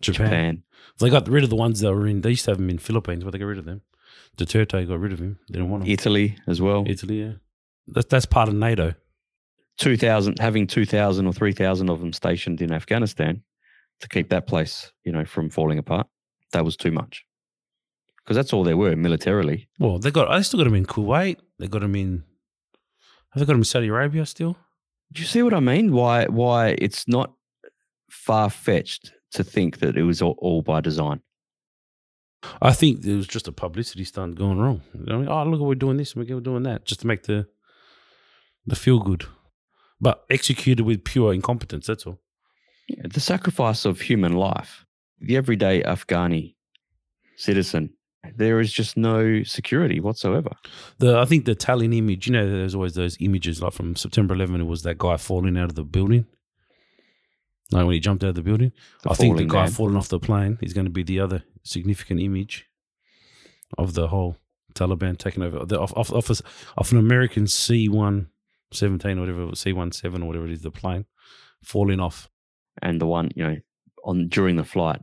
Japan. Japan. They got rid of the ones that were in. They used to have them in Philippines, but they got rid of them. Duterte got rid of him. They didn't want him. Italy as well. Italy, yeah. That's that's part of NATO. two thousand having two thousand or three thousand of them stationed in Afghanistan to keep that place, you know, from falling apart. That was too much because that's all they were militarily. Well, they got. I still got them in Kuwait. They got them in. Have they got them in Saudi Arabia still? Do you see what I mean? Why why it's not far fetched to think that it was all, all by design. I think it was just a publicity stunt going wrong. You know, oh, look, we're doing this and we're doing that just to make the the feel good, but executed with pure incompetence. That's all. Yeah, the sacrifice of human life, the everyday Afghani citizen, there is just no security whatsoever. The I think the Taliban image. You know, there's always those images like from September 11. It was that guy falling out of the building. Like when he jumped out of the building. The I think the guy man. falling off the plane is going to be the other significant image of the whole Taliban taking over the off off, off, a- off an American C one seventeen or whatever C one seven or whatever it is, the plane falling off. and the one you know on during the flight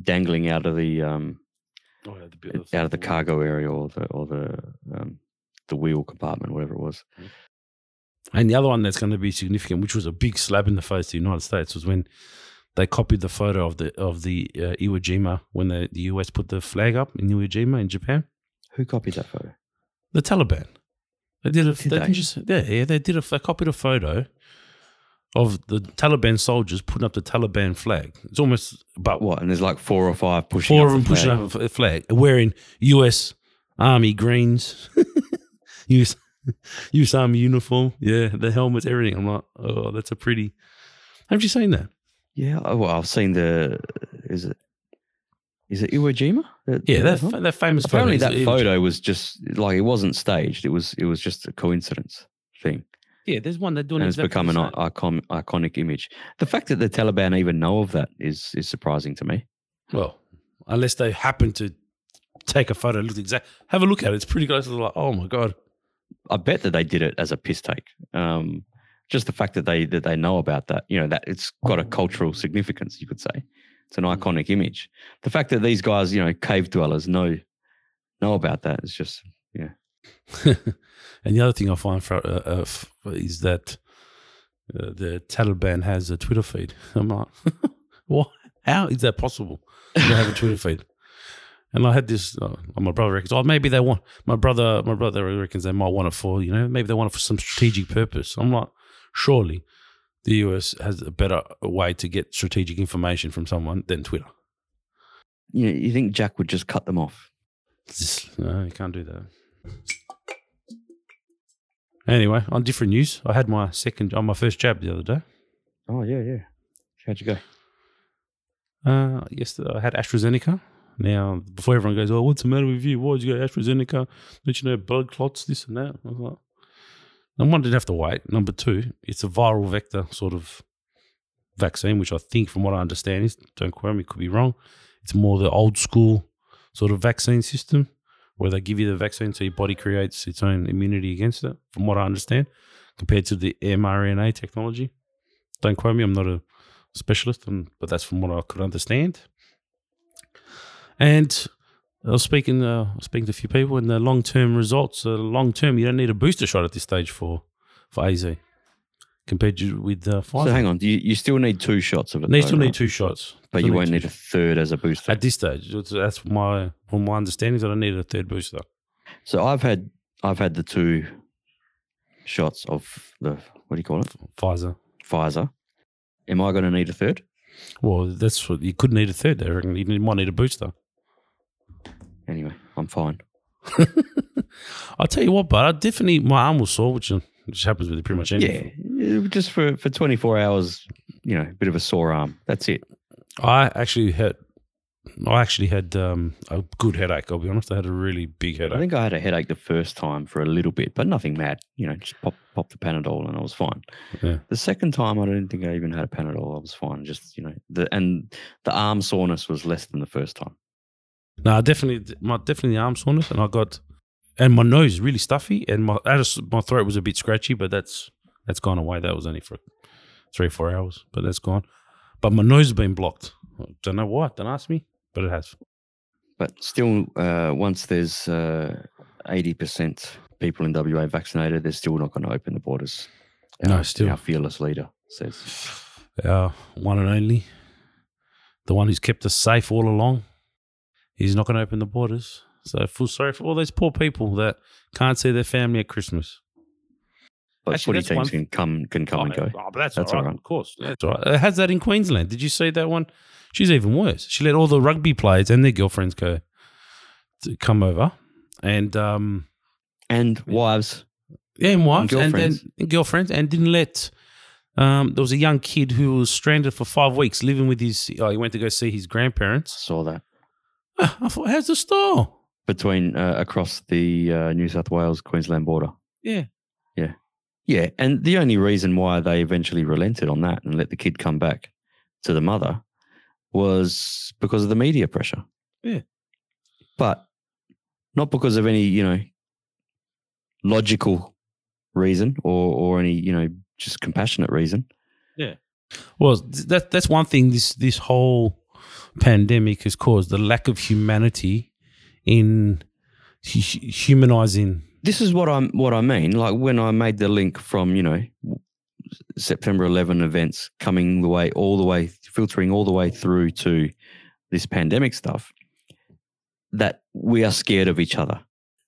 dangling out of the um Oh, yeah, the, out of the cargo area or the or the um the wheel compartment, whatever it was. And the other one that's going to be significant, which was a big slap in the face to the United States, was when they copied the photo of the of the uh, Iwo Jima when the, the US put the flag up in Iwo Jima in Japan. Who copied that photo? The Taliban. They did a. Did they, they? just yeah yeah they did a. They copied a photo of the Taliban soldiers putting up the Taliban flag. It's almost about What? And there's like four or five pushing. four up of them the pushing flag. up a flag, wearing U.S. Army greens, U.S. U.S. Army uniform. Yeah, the helmets, everything. I'm like, oh, that's a pretty. Have you seen that? Yeah. Oh, well, I've seen the. Is it? Is it Iwo Jima? That- Yeah, that fa- that famous Apparently, photo. that photo was just like it wasn't staged. It was it was just a coincidence thing, Yeah, there's one they're doing. and it's become an icon, iconic image. The fact that the Taliban even know of that is is surprising to me. Well, unless they happen to take a photo, look exact. Have a look at it. It's pretty close. It's like, oh my god. I bet that they did it as a piss take. Um, just the fact that they that they know about that, you know, that it's got a cultural significance. You could say it's an iconic image. The fact that these guys, you know, cave dwellers, know know about that is just yeah. and the other thing I find for, uh, uh, is that uh, the Taliban has a Twitter feed. I'm like, what? How is that possible? They have a Twitter feed. And I had this. Uh, my brother reckons, oh, maybe they want my brother. My brother reckons they might want it for you know, maybe they want it for some strategic purpose. I'm like, surely the US has a better way to get strategic information from someone than Twitter. you know, you think Jack would just cut them off? Just- no, you can't do that. Anyway, on different news, I had my second, on my first jab the other day. Oh yeah, yeah. How'd you go? Uh, yesterday I had AstraZeneca. Now, before everyone goes, oh, what's the matter with you? Why did you go AstraZeneca? Don't you know blood clots, this and that? I was like, number one, didn't have to wait. Number two, it's a viral vector sort of vaccine, which I think, from what I understand, is don't quote me, could be wrong. It's more the old school sort of vaccine system where they give you the vaccine so your body creates its own immunity against it, from what I understand, compared to the mRNA technology. Don't quote me, I'm not a specialist, but that's from what I could understand. And I was speaking, uh, speaking to a few people, and the long term results. Uh, long term, you don't need a booster shot at this stage for for AZ compared to with uh, Pfizer. So hang on, do you, you still need two shots of it? Though, still right? need two shots, but Still you won't need a third as a booster. at this stage. That's- my from my understanding is that I need a third booster. So I've had I've had the two shots of the what do you call it? Pfizer. Pfizer. Am I going to need a third? Well, that's what you could need a third. I reckon you might need a booster. Anyway, I'm fine. I'll tell you what, but I definitely my arm was sore, which which happens with pretty much anything. Yeah, just for for 24 hours, you know, a bit of a sore arm. That's it. I actually had, I actually had um, a good headache. I'll be honest. I had a really big headache. I think I had a headache the first time for a little bit, but nothing mad. You know, just pop pop the Panadol and I was fine. Yeah. The second time, I didn't think I even had a Panadol. I was fine. Just you know, the and the arm soreness was less than the first time. No, definitely, my definitely the arm soreness, and I got, and my nose really stuffy, and my I just, my throat was a bit scratchy, but that's that's gone away. That was only for three four hours, but that's gone. But my nose has been blocked. Don't know why. Don't ask me, but it has. But still, uh, once there's uh, eighty percent people in WA vaccinated, they're still not going to open the borders. No, Our- still. our fearless leader says. Our one and only, the one who's kept us safe all along, he's not going to open the borders. So feel sorry for all those poor people that can't see their family at Christmas. But Actually, footy teams can come can come and Oh, go. oh, but that's, That's all right, all right. of course. That's all right. It has that in Queensland. Did you see that one? She's even worse. She let all the rugby players and their girlfriends go to come over, and um, And wives, yeah, and wives and, girlfriends. and, and girlfriends, and didn't let. Um, there was a young kid who was stranded for five weeks, living with his. Oh, he went to go see his grandparents. saw that I thought, how's the store? between uh, across the uh, New South Wales Queensland border. Yeah, Yeah, Yeah. and the only reason why they eventually relented on that and let the kid come back to the mother was because of the media pressure. Yeah. But not because of any, you know, logical reason or or any, you know, just compassionate reason. Yeah. Well, th- that that's one thing. This this whole pandemic has caused the lack of humanity in hu- humanizing. This is what I'm what I mean. Like when I made the link from, you know, September 11 events coming the way all the way filtering all the way through to this pandemic stuff that we are scared of each other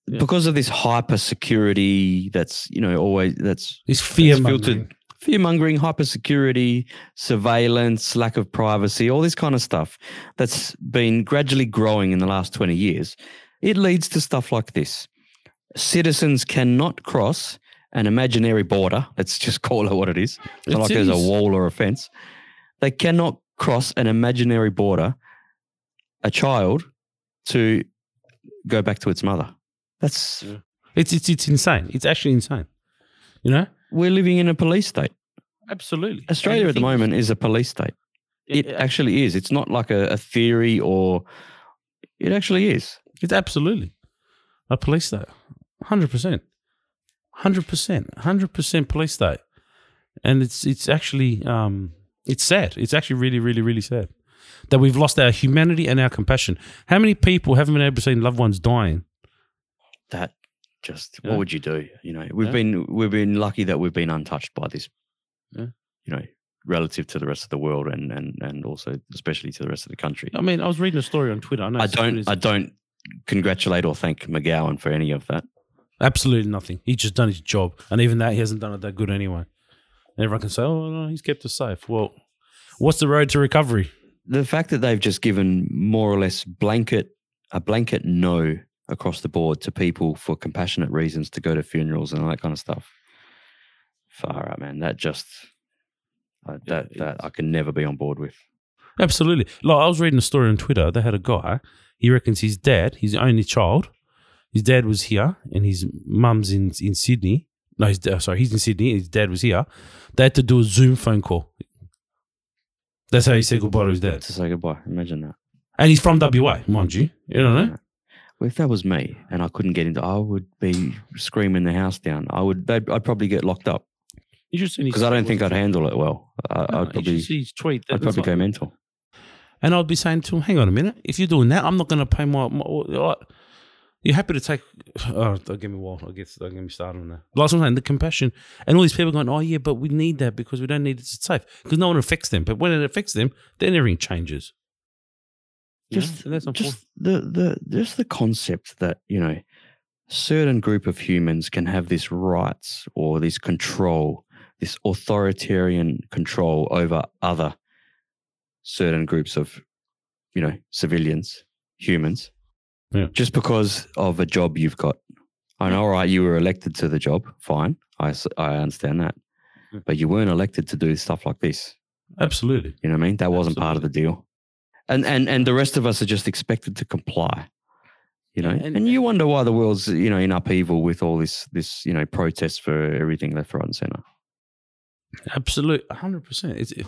Yeah. because of this hyper security that's you know always that's This fear filtered- fear mongering hyper security surveillance lack of privacy all this kind of stuff that's been gradually growing in the last 20 years it leads to stuff like this citizens cannot cross an imaginary border let's just call it what it is it's not It like there's a wall or a fence they cannot cross an imaginary border a child to go back to its mother that's. It's it's it's insane. It's actually insane. You know, we're living in a police state absolutely. australia at the moment is a police state it it- actually is it's not like a, a theory or it actually is It's absolutely a police state. Hundred percent. Hundred percent. Hundred percent police state. And it's it's actually um it's sad. It's actually really, really, really sad. That we've lost our humanity and our compassion. How many people haven't been able to see loved ones dying? that just Yeah. what would you do you know we've Yeah. been we've been lucky that we've been untouched by this Yeah. you know relative to the rest of the world and and and also especially to the rest of the country I mean, I was reading a story on Twitter. I know i don't i don't congratulate or thank mcgowan for any of that absolutely nothing. He's just done his job. And even that he hasn't done it that good anyway. Everyone can say, Oh no, he's kept us safe. Well, what's the road to recovery? the fact that they've just given more or less blanket a blanket no across the board to people for compassionate reasons to go to funerals and all that kind of stuff. Far out, man. That just uh, Yeah, that that I can never be on board with. Absolutely. Like I was reading a story on Twitter. They had a guy. He reckons his dad, his only child, his dad was here, and his mum's in in Sydney. No, his dad, sorry, he's in Sydney. His dad was here. They had to do a Zoom phone call. That's how he said goodbye to his dad. To say goodbye. Imagine that. And he's from WA, mind you. You don't know? Well, if that was me and I couldn't get into, I would be screaming the house down. I would. they'd- I'd probably get locked up You should see his because I don't think I'd handle it well. I, No, I'd you probably. his tweet. I'd That's probably go mental. And I'd be saying to him, "Hang on a minute. If you're doing that, I'm not going to pay my. my you're happy to take. Oh, don't get me well. I guess don't get me started on that. Like I'm saying, the compassion and all these people going, "Oh yeah, but we need that because we don't need it. It's safe because no one affects them. But when it affects them, then everything changes. Just that's just the the just the concept that you know certain group of humans can have this rights or this control this authoritarian control over other certain groups of you know civilians humans Yeah. just because of a job you've got. I know all right you were elected to the job fine i, I understand that. Yeah. but you weren't elected to do stuff like this. Absolutely. you know what i mean? That wasn't part of the deal and and and the rest of us are just expected to comply. You know, and, and- you wonder why the world's you know in upheaval with all this this you know protests for everything left, right, and center. Absolute, hundred percent. It's it,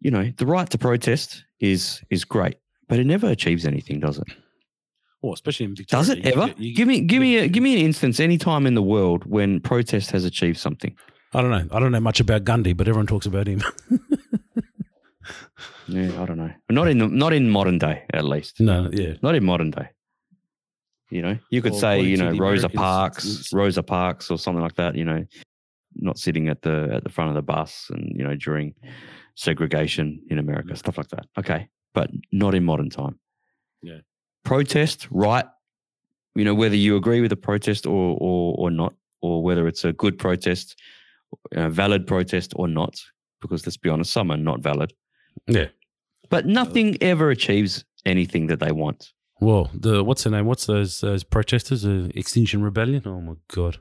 You know, the right to protest is is great, but it never achieves anything, does it? well, especially in Victoria. Does it ever? get- you- give me give me a, give me an instance any time in the world when protest has achieved something. I don't know. I don't know much about Gandhi, but everyone talks about him. Yeah, I don't know. Not in the, not in modern day, at least. no, yeah, Not in modern day. You know, you could Well, say, you know, Rosa Americans, Parks, Rosa Parks, or something like that. You know, not sitting at the at the front of the bus, and you know, during segregation in America, stuff like that. Okay, but not in modern time. Yeah. protest, right? You know, whether you agree with the protest or or or not, or whether it's a good protest, a valid protest or not, because let's be honest, some are not valid. Yeah. But nothing ever achieves anything that they want. Well, the what's her name? What's those those protesters? Uh, Extinction Rebellion. Oh my god.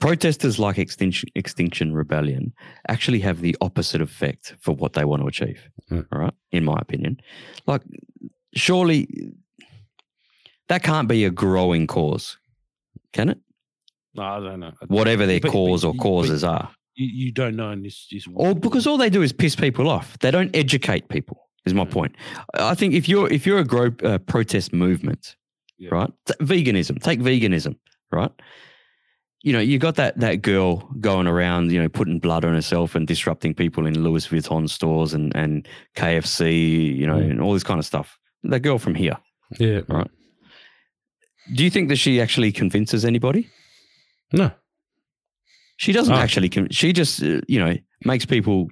Protesters like Extinction, Extinction Rebellion actually have the opposite effect for what they want to achieve. Mm. All right, in my opinion, like surely that can't be a growing cause, can it? No, I don't know. Whatever their But- but cause or you- but causes are, You, you don't know in this. this or because all they do is piss people off. They don't educate people. Is my Mm. point. I think if you're if you're a grow, uh, protest movement, Yeah. right? T- veganism, take veganism, right? You know, you got that that girl going around, you know, putting blood on herself and disrupting people in Louis Vuitton stores and and KFC, you know, Mm. and all this kind of stuff. That girl from here. yeah, Right. Do you think that she actually convinces anybody? No, She doesn't Oh. actually. She just, uh, you know, makes people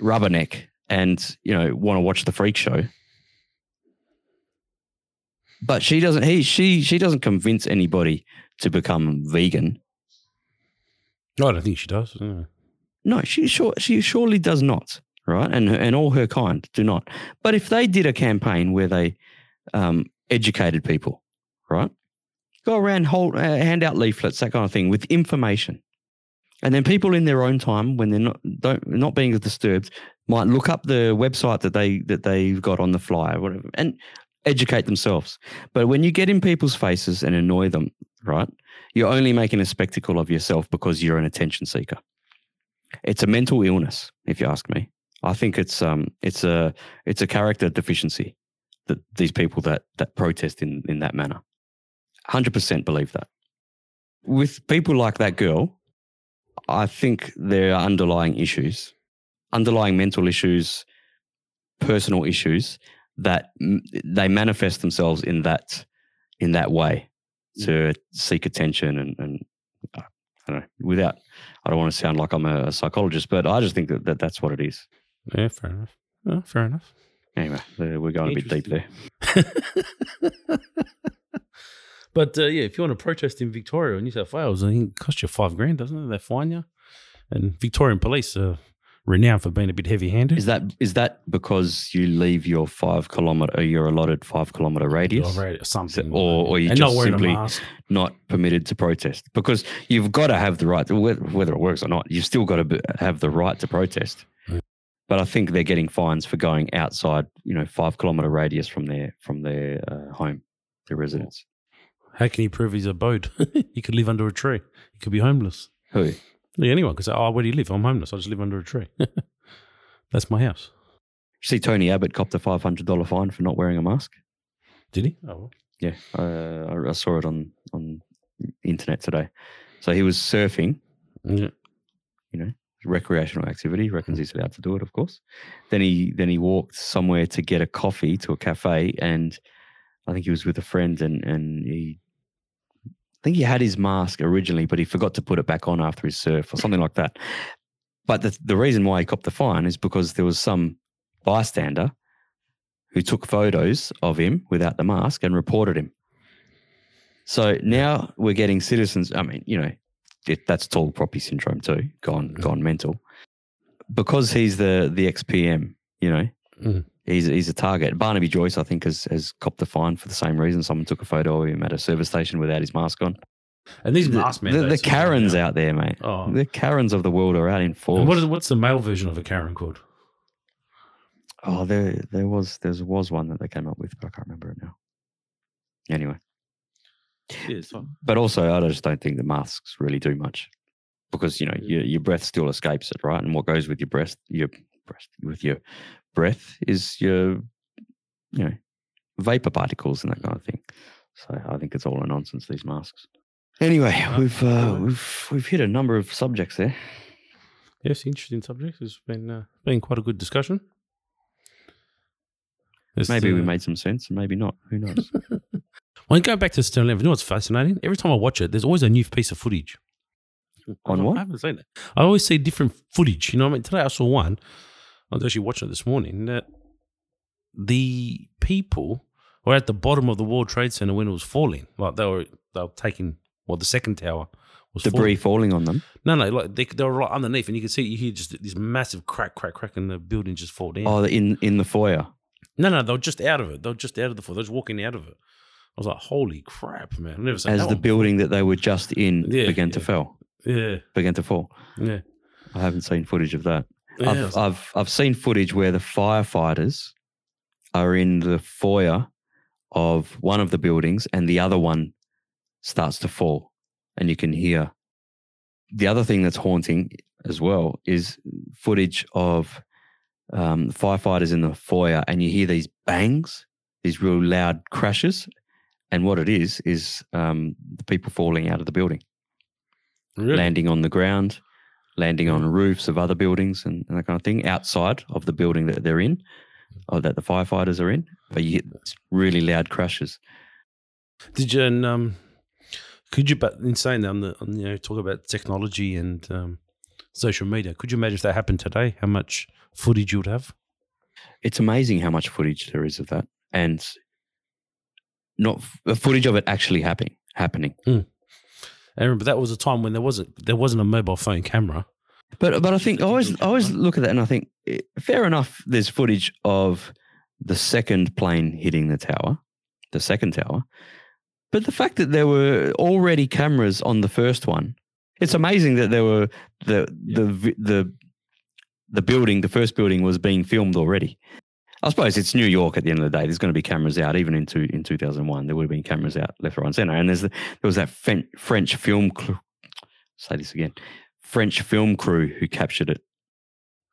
rubberneck and you know want to watch the freak show. But she doesn't. He she she doesn't convince anybody to become vegan. no, I don't think she does. No. No, she sure she surely does not. Right, and and all her kind do not. But if they did a campaign where they um, educated people, right, go around, hold, uh, hand out leaflets, that kind of thing, with information, and then people in their own time, when they're not don't not being disturbed, might look up the website that they that they've got on the flyer, whatever, and educate themselves. But when you get in people's faces and annoy them, right, you're only making a spectacle of yourself because you're an attention seeker. It's a mental illness, if you ask me. I think it's um it's a it's a character deficiency that these people that that protest in in that manner. Hundred percent believe that. With people like that girl, I think there are underlying issues, underlying mental issues, personal issues that mm, they manifest themselves in that in that way to seek attention and and uh, I don't know without I don't want to sound like I'm a, psychologist, but I just think that, that that's what it is. Yeah, fair enough. Oh, fair enough. Anyway, we're going a bit deep there. but uh, yeah, if you want to protest in Victoria or New South Wales, I think it costs you five grand, doesn't it? They fine you. And Victorian police are renowned for being a bit heavy-handed. Is that is that because you leave your five kilometer, your allotted five kilometer radius, Or something, or- or you just not simply- not permitted to protest? Because you've got to have the right, whether, whether it works or not, you've still got to have the right to protest. Mm. But I think they're getting fines for going outside, you know, five kilometer radius from their from their uh, home, their residence. How can he prove his abode? he could live under a tree. He could be homeless. Who? Yeah, anyone could say, "Oh, where do you live? I'm homeless. I just live under a tree. That's my house." See, Tony Abbott copped a five hundred dollar fine for not wearing a mask. Did he? Oh, well. Yeah, uh, I, I saw it on on internet today. So he was surfing, Yeah. You know, recreational activity. He reckons he's allowed to do it, of course. Then he then he walked somewhere to get a coffee to a cafe, and I think he was with a friend, and and he. I think he had his mask originally, but he forgot to put it back on after his surf or something like that. But the, the reason why he copped the fine is because there was some bystander who took photos of him without the mask and reported him. So now we're getting citizens. I mean, you know, it, that's tall poppy syndrome too, gone Mhm. gone mental. Because he's the the XPM, you know, Mhm. He's he's a target. Barnaby Joyce, I think, has has copped a fine for the same reason. Someone took a photo of him at a service station without his mask on. And these The, mask the, the Karens uh, out there, mate. Oh, The Karens of the world are out in force. and what is what's the male version of a Karen called? Oh, there there was there was one that they came up with, but I can't remember it now. Anyway, Yeah, but also I just don't think the masks really do much because you know your your breath still escapes it, right? And what goes with your breath, your breath with your breath is your you know vapor particles and that kind of thing. So I think it's all a nonsense these masks. Anyway, we've uh, we've we've hit a number of subjects there. Yes, interesting subjects. It's been uh, been quite a good discussion. It's, Maybe we uh, made some sense, and maybe not. Who knows? When going back to Stone Eleven, you know what's fascinating? Every time I watch it, there's always a new piece of footage. On I what? haven't seen it. I always see different footage. You know what I mean? Today I saw one. I was actually watching it this morning. That the people were at the bottom of the World Trade Center when it was falling. Like they were they were taking well, the second tower was Debris falling. falling on them. No, no, like they, they were right underneath, and you can see you hear just this massive crack, crack, crack, and the building just fall down. Oh, in in the foyer. No, no, they were just out of it. They were just out of the foyer. They were just walking out of it. I was like, holy crap, man! I've never seen as that the one building that they were just in Yeah, began to fall. Yeah, began to fall. yeah. I haven't seen footage of that. Yeah I've, I've I've seen footage where the firefighters are in the foyer of one of the buildings and the other one starts to fall, and you can hear. The other thing that's haunting as well is footage of um, firefighters in the foyer, and you hear these bangs, these real loud crashes, and what it is is um, the people falling out of the building really? landing on the ground, landing on roofs of other buildings and, and that kind of thing outside of the building that they're in or that the firefighters are in. But you hit really loud crashes. Did you? And, um, could you? But in saying that, on the on, you know, talk about technology and um, social media. Could you imagine if that happened today? How much footage you would have? It's amazing how much footage there is of that, and not f- footage of it actually happening. Happening. And remember, that was a time when there wasn't there wasn't a mobile phone camera. But but I think I always I always look at that and I think eh, fair enough. There's footage of the second plane hitting the tower, the second tower, but the fact that there were already cameras on the first one, it's amazing that there were the the the the building, the first building was being filmed already. I suppose it's New York at the end of the day. There's going to be cameras out, even in two, in 2001. There would have been cameras out left, right, and center. And there's the, there was that French film. Cl- say this again. French film crew who captured it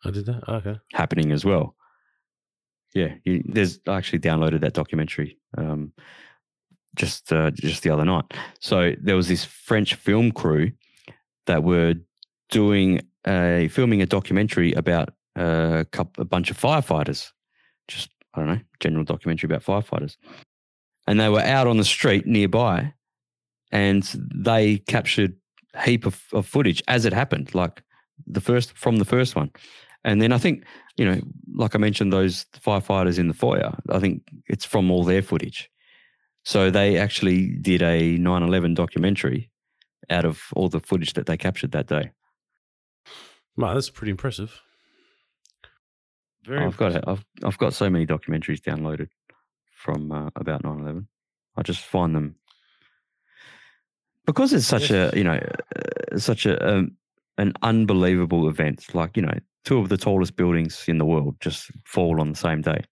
I did that. Okay. happening as well. Yeah, you, there's I actually downloaded that documentary um, just uh, just the other night. So there was this French film crew that were doing a filming a documentary about a, couple, a bunch of firefighters. Just I don't know, general documentary about firefighters, and they were out on the street nearby, and they captured heap of, of footage as it happened, like the first from the first one. And then I think, you know, like I mentioned, those firefighters in the foyer, I think it's from all their footage. So they actually did a 9 11 documentary out of all the footage that they captured that day. Wow, that's pretty impressive. Very. I've got it. I've, I've got so many documentaries downloaded from uh, about 9 11. I just find them because it's such a, you know, uh, such a, um, an unbelievable event. Like, you know, two of the tallest buildings in the world just fall on the same day.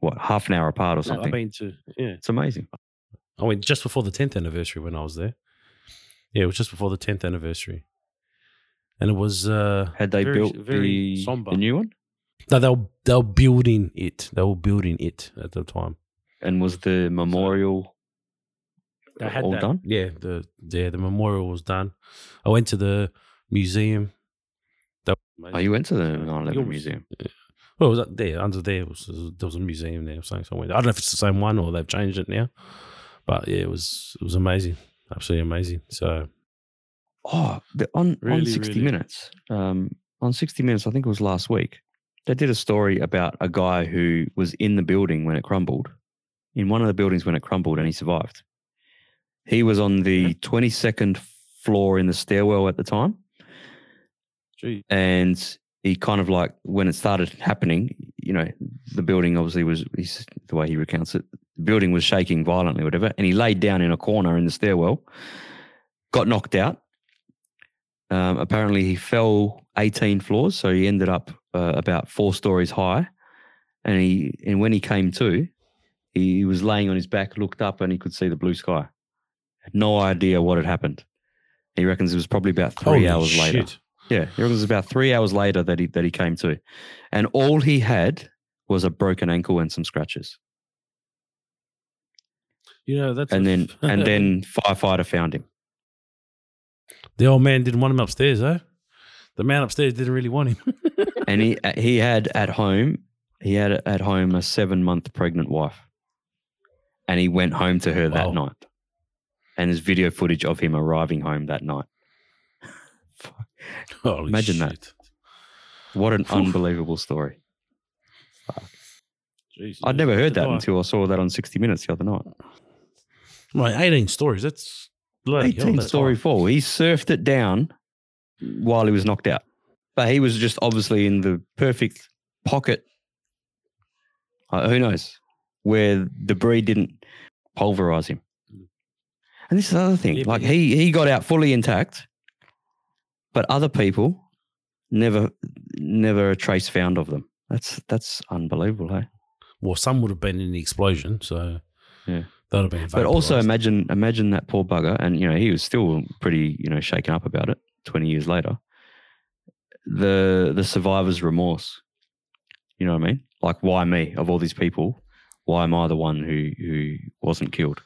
What, half an hour apart or No, something? I've been to yeah. it's amazing. I went just before the tenth anniversary when I was there. Yeah, it was just before the tenth anniversary, and it was uh Had they very- built very the, somber. the new one? No, they were they were building it. They were building it at the time. And was the memorial They had all that- done? Yeah, the yeah the memorial was done. I went to the museum. Oh, you went to the 9/11 museum. Well, it was up there under there was there was a museum there or something. So I, went. I don't know if it's the same one or they've changed it now, but yeah, it was it was amazing, absolutely amazing. So Oh, the, on, on 60 really- Minutes. Um, on 60 Minutes, I think it was last week, they did a story about a guy who was in the building when it crumbled, in one of the buildings when it crumbled, and he survived. He was on the 22nd floor in the stairwell at the time. gee, and he kind of like when it started happening, you know, the building obviously was the way he recounts it. The building was shaking violently, whatever, and he laid down in a corner in the stairwell, got knocked out. Um, apparently, he fell 18 floors, so he ended up uh, about four stories high, and he and when he came to, he was laying on his back, looked up, and he could see the blue sky. Had no idea what had happened. He reckons it was probably about three Holy hours later. Yeah, he reckons it was about three hours later that he that he came to, and all he had was a broken ankle and some scratches. You know, that's And then and then firefighter found him. the old man didn't want him upstairs, though. The man upstairs didn't really want him. and he uh, he had at home he had at home a seven month pregnant wife, and he went home to her that night. And there's video footage of him arriving home that night. Holy Imagine that. What an unbelievable story! Jesus. I'd never heard that until I saw that on 60 Minutes the other night. Right, 18 stories. That's bloody hell, 18 that's story high. four. He surfed it down while he was knocked out, but he was just obviously in the perfect pocket. Uh, who knows where the debris didn't pulverize him. And this is the other thing. Like he he got out fully intact, but other people never never a trace found of them. That's that's unbelievable, hey. Well, some would have been in the explosion, so Yeah. that would have been. But also imagine imagine that poor bugger, and you know he was still pretty you know shaken up about it. Twenty years later, the the survivor's remorse. You know what I mean? Like, why me? Of all these people, why am I the one who who wasn't killed?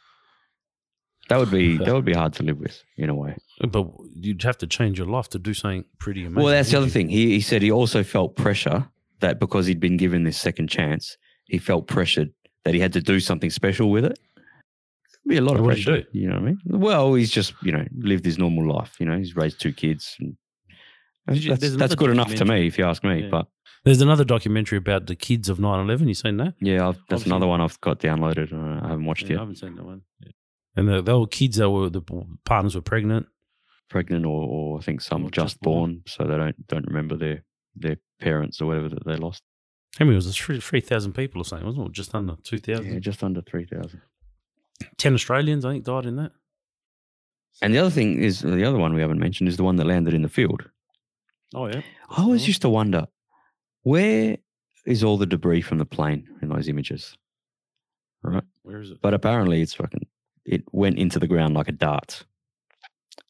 That would be that would be hard to live with in a way. But you'd have to change your life to do something pretty amazing. well, that's the other thing. He he said he also felt pressure that because he'd been given this second chance, he felt pressured that he had to do something special with it. Be a lot of What did he pressure. do? You know what I mean? Well, he's just you know lived his normal life. You know, he's raised two kids. You- that's that's good enough to me, if you ask me. Yeah. But There's another documentary about the kids of 9/11. You seen that? yeah, I've, that's Obviously- another one I've got downloaded. and I haven't watched Yeah, I haven't seen that one. And the, were kids that were the partners were pregnant. Pregnant or, or I think some just just born. born, so they don't don't remember their their parents or whatever that they lost. How many was it? Three three thousand people or something, wasn't it? Just under two thousand. Yeah, just under three thousand. Ten Australians, I think, died in that. And the other thing is the other one we haven't mentioned is the one that landed in the field. Oh yeah. I always used to wonder where is all the debris from the plane in those images, right? Where is it? But apparently, it's fucking. It went into the ground like a dart,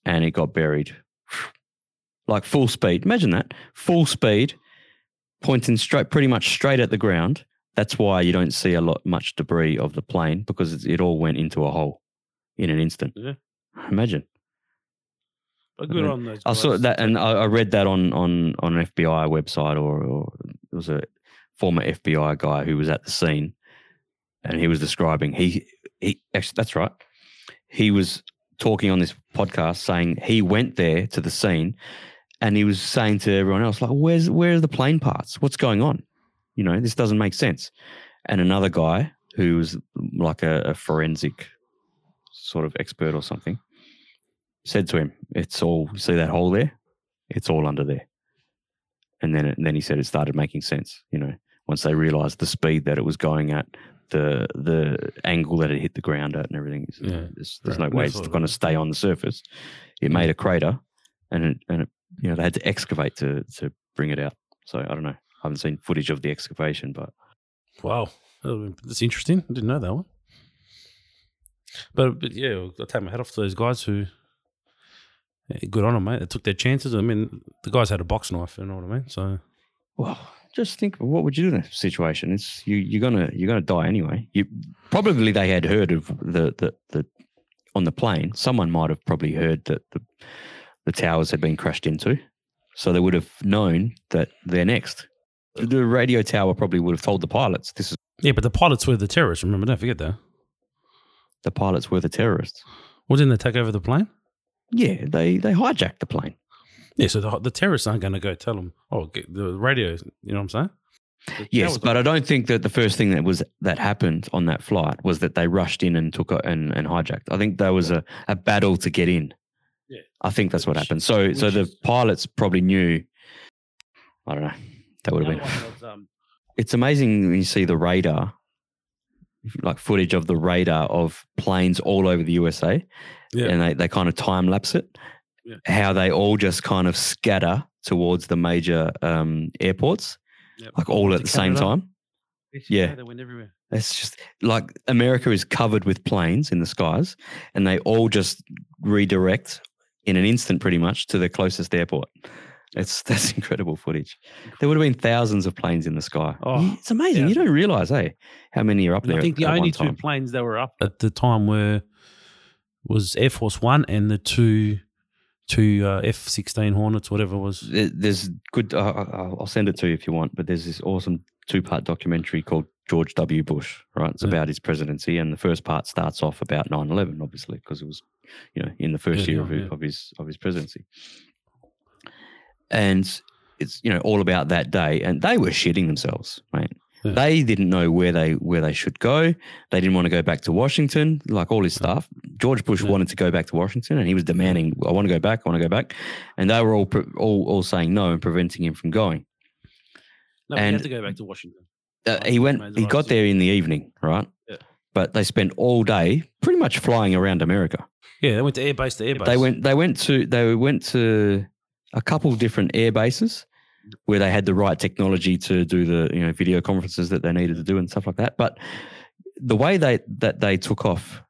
and it got buried, like full speed. Imagine that, full speed, pointing straight, pretty much straight at the ground. That's why you don't see a lot much debris of the plane because it, it all went into a hole in an instant. Yeah. Imagine. But good mean, on those. I saw that, and I, I read that on on on an FBI website, or, or it was a former FBI guy who was at the scene, and he was describing he he actually that's right, he was talking on this podcast saying he went there to the scene, and he was saying to everyone else like, "Where's where are the plane parts? What's going on? You know, this doesn't make sense." And another guy who was like a, a forensic sort of expert or something said to him, "It's all see that hole there? It's all under there." And then, and then he said it started making sense. You know, once they realised the speed that it was going at, the the angle that it hit the ground at, and everything. Yeah, there's, there's right. no way it's going to stay on the surface. It made a crater, and it and it, you know they had to excavate to to bring it out. So I don't know. I haven't seen footage of the excavation, but Wow, That would've been- that's interesting. I didn't know that one. But but yeah, I take my hat off to those guys who. yeah, good on them, mate. They took their chances. I mean, the guys had a box knife. You know what I mean? So Well, just think, what would you do in that situation? It's you. You're gonna you're gonna die anyway. You probably they had heard of the the the on the plane. Someone might have probably heard that the the towers had been crashed into, so they would have known that they're next. The radio tower probably would have told the pilots this is yeah, but the pilots were the terrorists. Remember, don't forget that. the pilots were the terrorists. Well, didn't they take over the plane? Yeah, they they hijacked the plane. Yeah, so the, the terrorists aren't going to go tell them. Oh, get the radio. You know what I'm saying? The Yes, but I don't think that the first thing that was that happened on that flight was that they rushed in and took a, and, and hijacked. I think there was a, a battle to get in. Yeah. I think that's what happened. So so the pilots probably knew. I don't know. That would have been. was, um, It's amazing when you see the radar, like footage of the radar of planes all over the USA, Yeah. and they, they kind of time lapse it. Yeah. How they all just kind of scatter towards the major um, airports, Yep. like all at the same Canada. time. Yeah. they went everywhere. It's just like America is covered with planes in the skies, and they all just redirect in an instant, pretty much, to the closest airport. It's that's incredible footage. There would have been thousands of planes in the sky. Oh, it's amazing. You don't realize, hey, how many are up And there? I think the at only two time. planes that were up at the time were was Air Force One and the two two uh, F sixteen Hornets, whatever it was. There's good. Uh, I'll send it to you if you want. But there's this awesome two-part documentary called George W. Bush. Right, it's Yeah. about his presidency, and the first part starts off about 9/11, obviously, because it was, you know, in the first Yeah, year yeah, of, yeah. of his of his presidency, and it's you know all about that day, and they were shitting themselves, right? Yeah. They didn't know where they where they should go. They didn't want to go back to Washington, like all his staff. George Bush Yeah. wanted to go back to Washington, and he was demanding, "I want to go back. I want to go back," and they were all all all saying no and preventing him from going. No, And- had to go back to Washington. Uh, he went. He got there in the evening, right? Yeah. But they spent all day pretty much flying around America. Yeah, they went to airbase to airbase. They went. They went to. They went to a couple different air bases where they had the right technology to do the you know video conferences that they needed to do and stuff like that. But the way they that they took off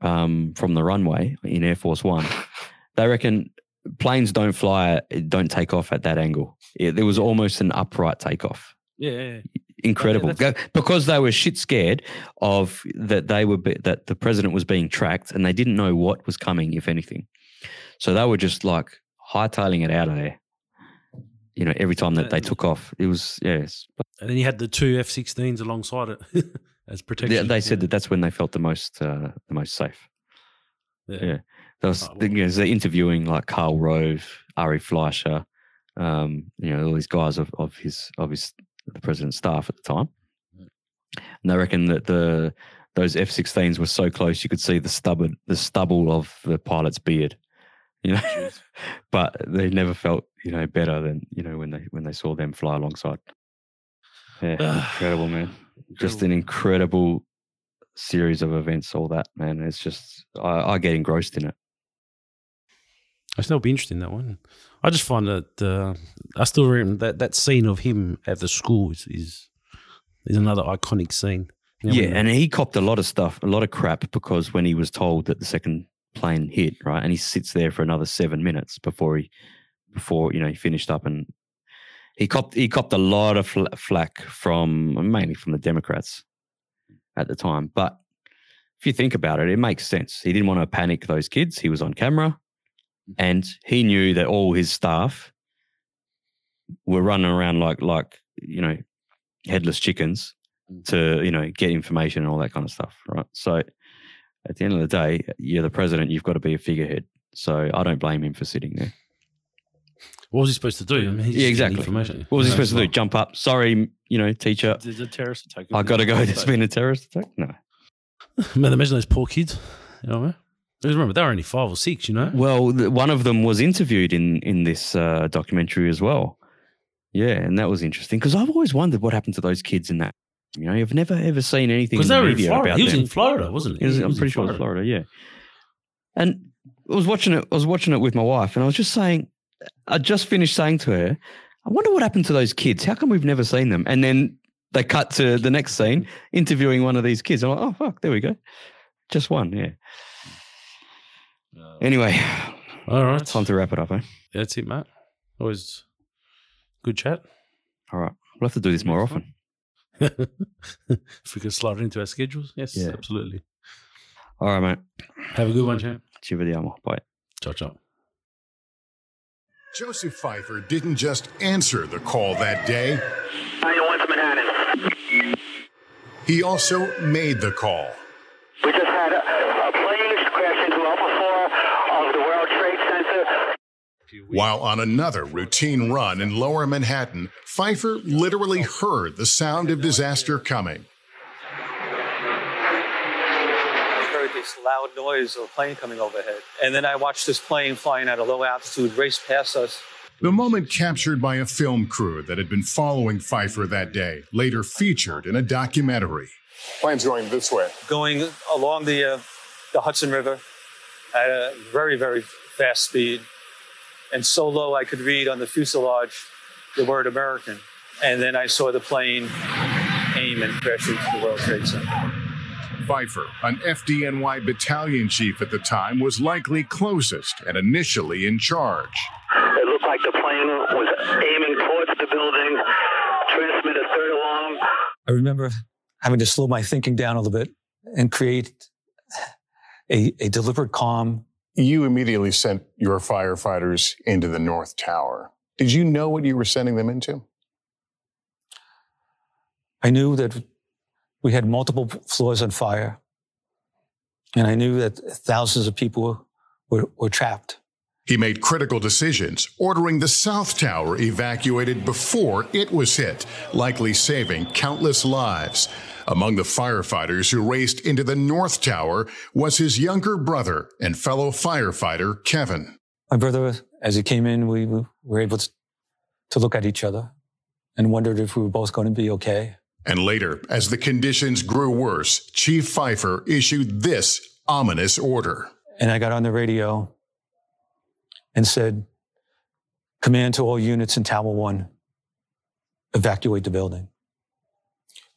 um, from the runway in Air Force One, they reckon planes don't fly, don't take off at that angle. It, there was almost an upright takeoff Yeah, yeah, yeah. incredible Go- because they were shit scared of that they were be, that the president was being tracked and they didn't know what was coming if anything so they were just like hightailing it out of there you know every time that they took off it was yes And then you had the two F sixteens alongside it as protection. they, they said that that's when they felt the most uh, the most safe Yeah. yeah. There was, Oh, well. you know, they're interviewing like Karl Rove, Ari Fleischer, um, you know, all these guys of, of his of his the president's staff at the time. And they reckon that the those F-16s were so close you could see the stubble the stubble of the pilot's beard. You know, but they never felt you know better than you know when they when they saw them fly alongside. Yeah, incredible, man. Just an incredible series of events. All that, man. It's just I, I get engrossed in it. I still be interesting that one. I just find that uh, I still remember that that scene of him at the school is is, is another iconic scene. You know, Yeah, and he copped a lot of stuff, a lot of crap because when he was told that the second plane hit, right, and he sits there for another seven minutes before he, before you know he finished up, and he copped he copped a lot of fl- flack from mainly from the Democrats at the time. But if you think about it, it makes sense. He didn't want to panic those kids. He was on camera, mm-hmm. and he knew that all his staff were running around like like you know headless chickens mm-hmm. to you know get information and all that kind of stuff, right? So at the end of the day, you're the president. You've got to be a figurehead. So I don't blame him for sitting there. what was he supposed to do? I mean, he's Yeah, exactly. Information. What was he No, supposed to do? not. Jump up? Sorry, you know, teacher. There's a terrorist attack. I got to go. There's been a terrorist attack. No. Man, imagine those poor kids. You know what I mean? Remember, they were only five or six. You know. Well, one of them was interviewed in in this uh, documentary as well. Yeah, and that was interesting because I've always wondered what happened to those kids in that. You know, you've never ever seen anything in Because they the were in Florida. He was them. in Florida, wasn't he? It was- He I'm pretty sure it was Florida, yeah. And I was watching it. I was watching it with my wife, and I was just saying, I just finished saying to her, "I wonder what happened to those kids. How come we've never seen them?" And then they cut to the next scene, interviewing one of these kids. I'm like, "Oh fuck, there we go, just one." Yeah. Anyway, All right. time to wrap it up, eh? That's it, mate. Always good chat. All right, we'll have to do this more often. if we could slot it into our schedules, yes, Yeah. absolutely. All right, mate. Have a good one, champ. Ci vediamo. Bye. Ciao, ciao. Joseph Pfeifer didn't just answer the call that day, 901 to Manhattan. he also made the call. We just had a, a plane crash into Alpha 4 of the World Trade Center. While on another routine run in lower Manhattan, Pfeifer literally heard the sound of disaster coming. I heard this loud noise of a plane coming overhead. And then I watched this plane flying at a low altitude race past us. The moment captured by a film crew that had been following Pfeifer that day, later featured in a documentary. Plane's going this way. going along the uh, the Hudson River at a very very fast speed, and so low I could read on the fuselage the word American. And then I saw the plane aim and crash into the World Trade Center. Pfeifer, an FDNY battalion chief at the time, was likely closest and initially in charge. It looked like the plane was aiming towards the building, transmitted third alarm. I remember having to slow my thinking down a little bit and create a, a deliberate calm. You immediately sent your firefighters into the North Tower. Did you know what you were sending them into? I knew that we had multiple floors on fire. And I knew that thousands of people were, were trapped. He made critical decisions, ordering the South Tower evacuated before it was hit, likely saving countless lives. Among the firefighters who raced into the North Tower was his younger brother and fellow firefighter, Kevin. My brother, as he came in, we were able to, to look at each other and wondered if we were both going to be okay. And later, as the conditions grew worse, Chief Pfeifer issued this ominous order. And I got on the radio and said, Command to all units in Tower 1, evacuate the building.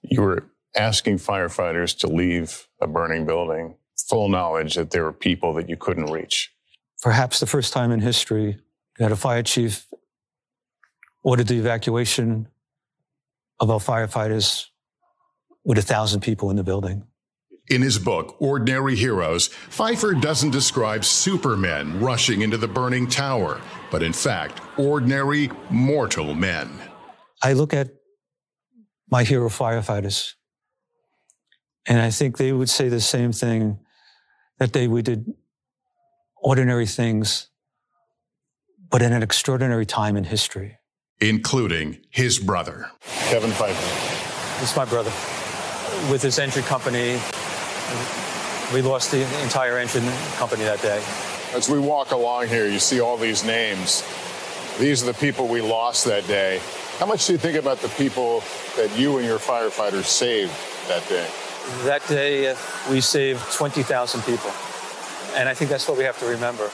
You were asking firefighters to leave a burning building, full knowledge that there were people that you couldn't reach. Perhaps the first time in history that a fire chief ordered the evacuation of our firefighters with a thousand people in the building. In his book, Ordinary Heroes, Pfeifer doesn't describe supermen rushing into the burning tower, but in fact, ordinary mortal men. I look at my hero firefighters, and I think they would say the same thing that they we did ordinary things, but in an extraordinary time in history including his brother. Kevin Pfeifer. This is my brother. With his engine company, we lost the entire engine company that day. As we walk along here, you see all these names. These are the people we lost that day. How much do you think about the people that you and your firefighters saved that day? That day, uh, we saved 20,000 people. And I think that's what we have to remember.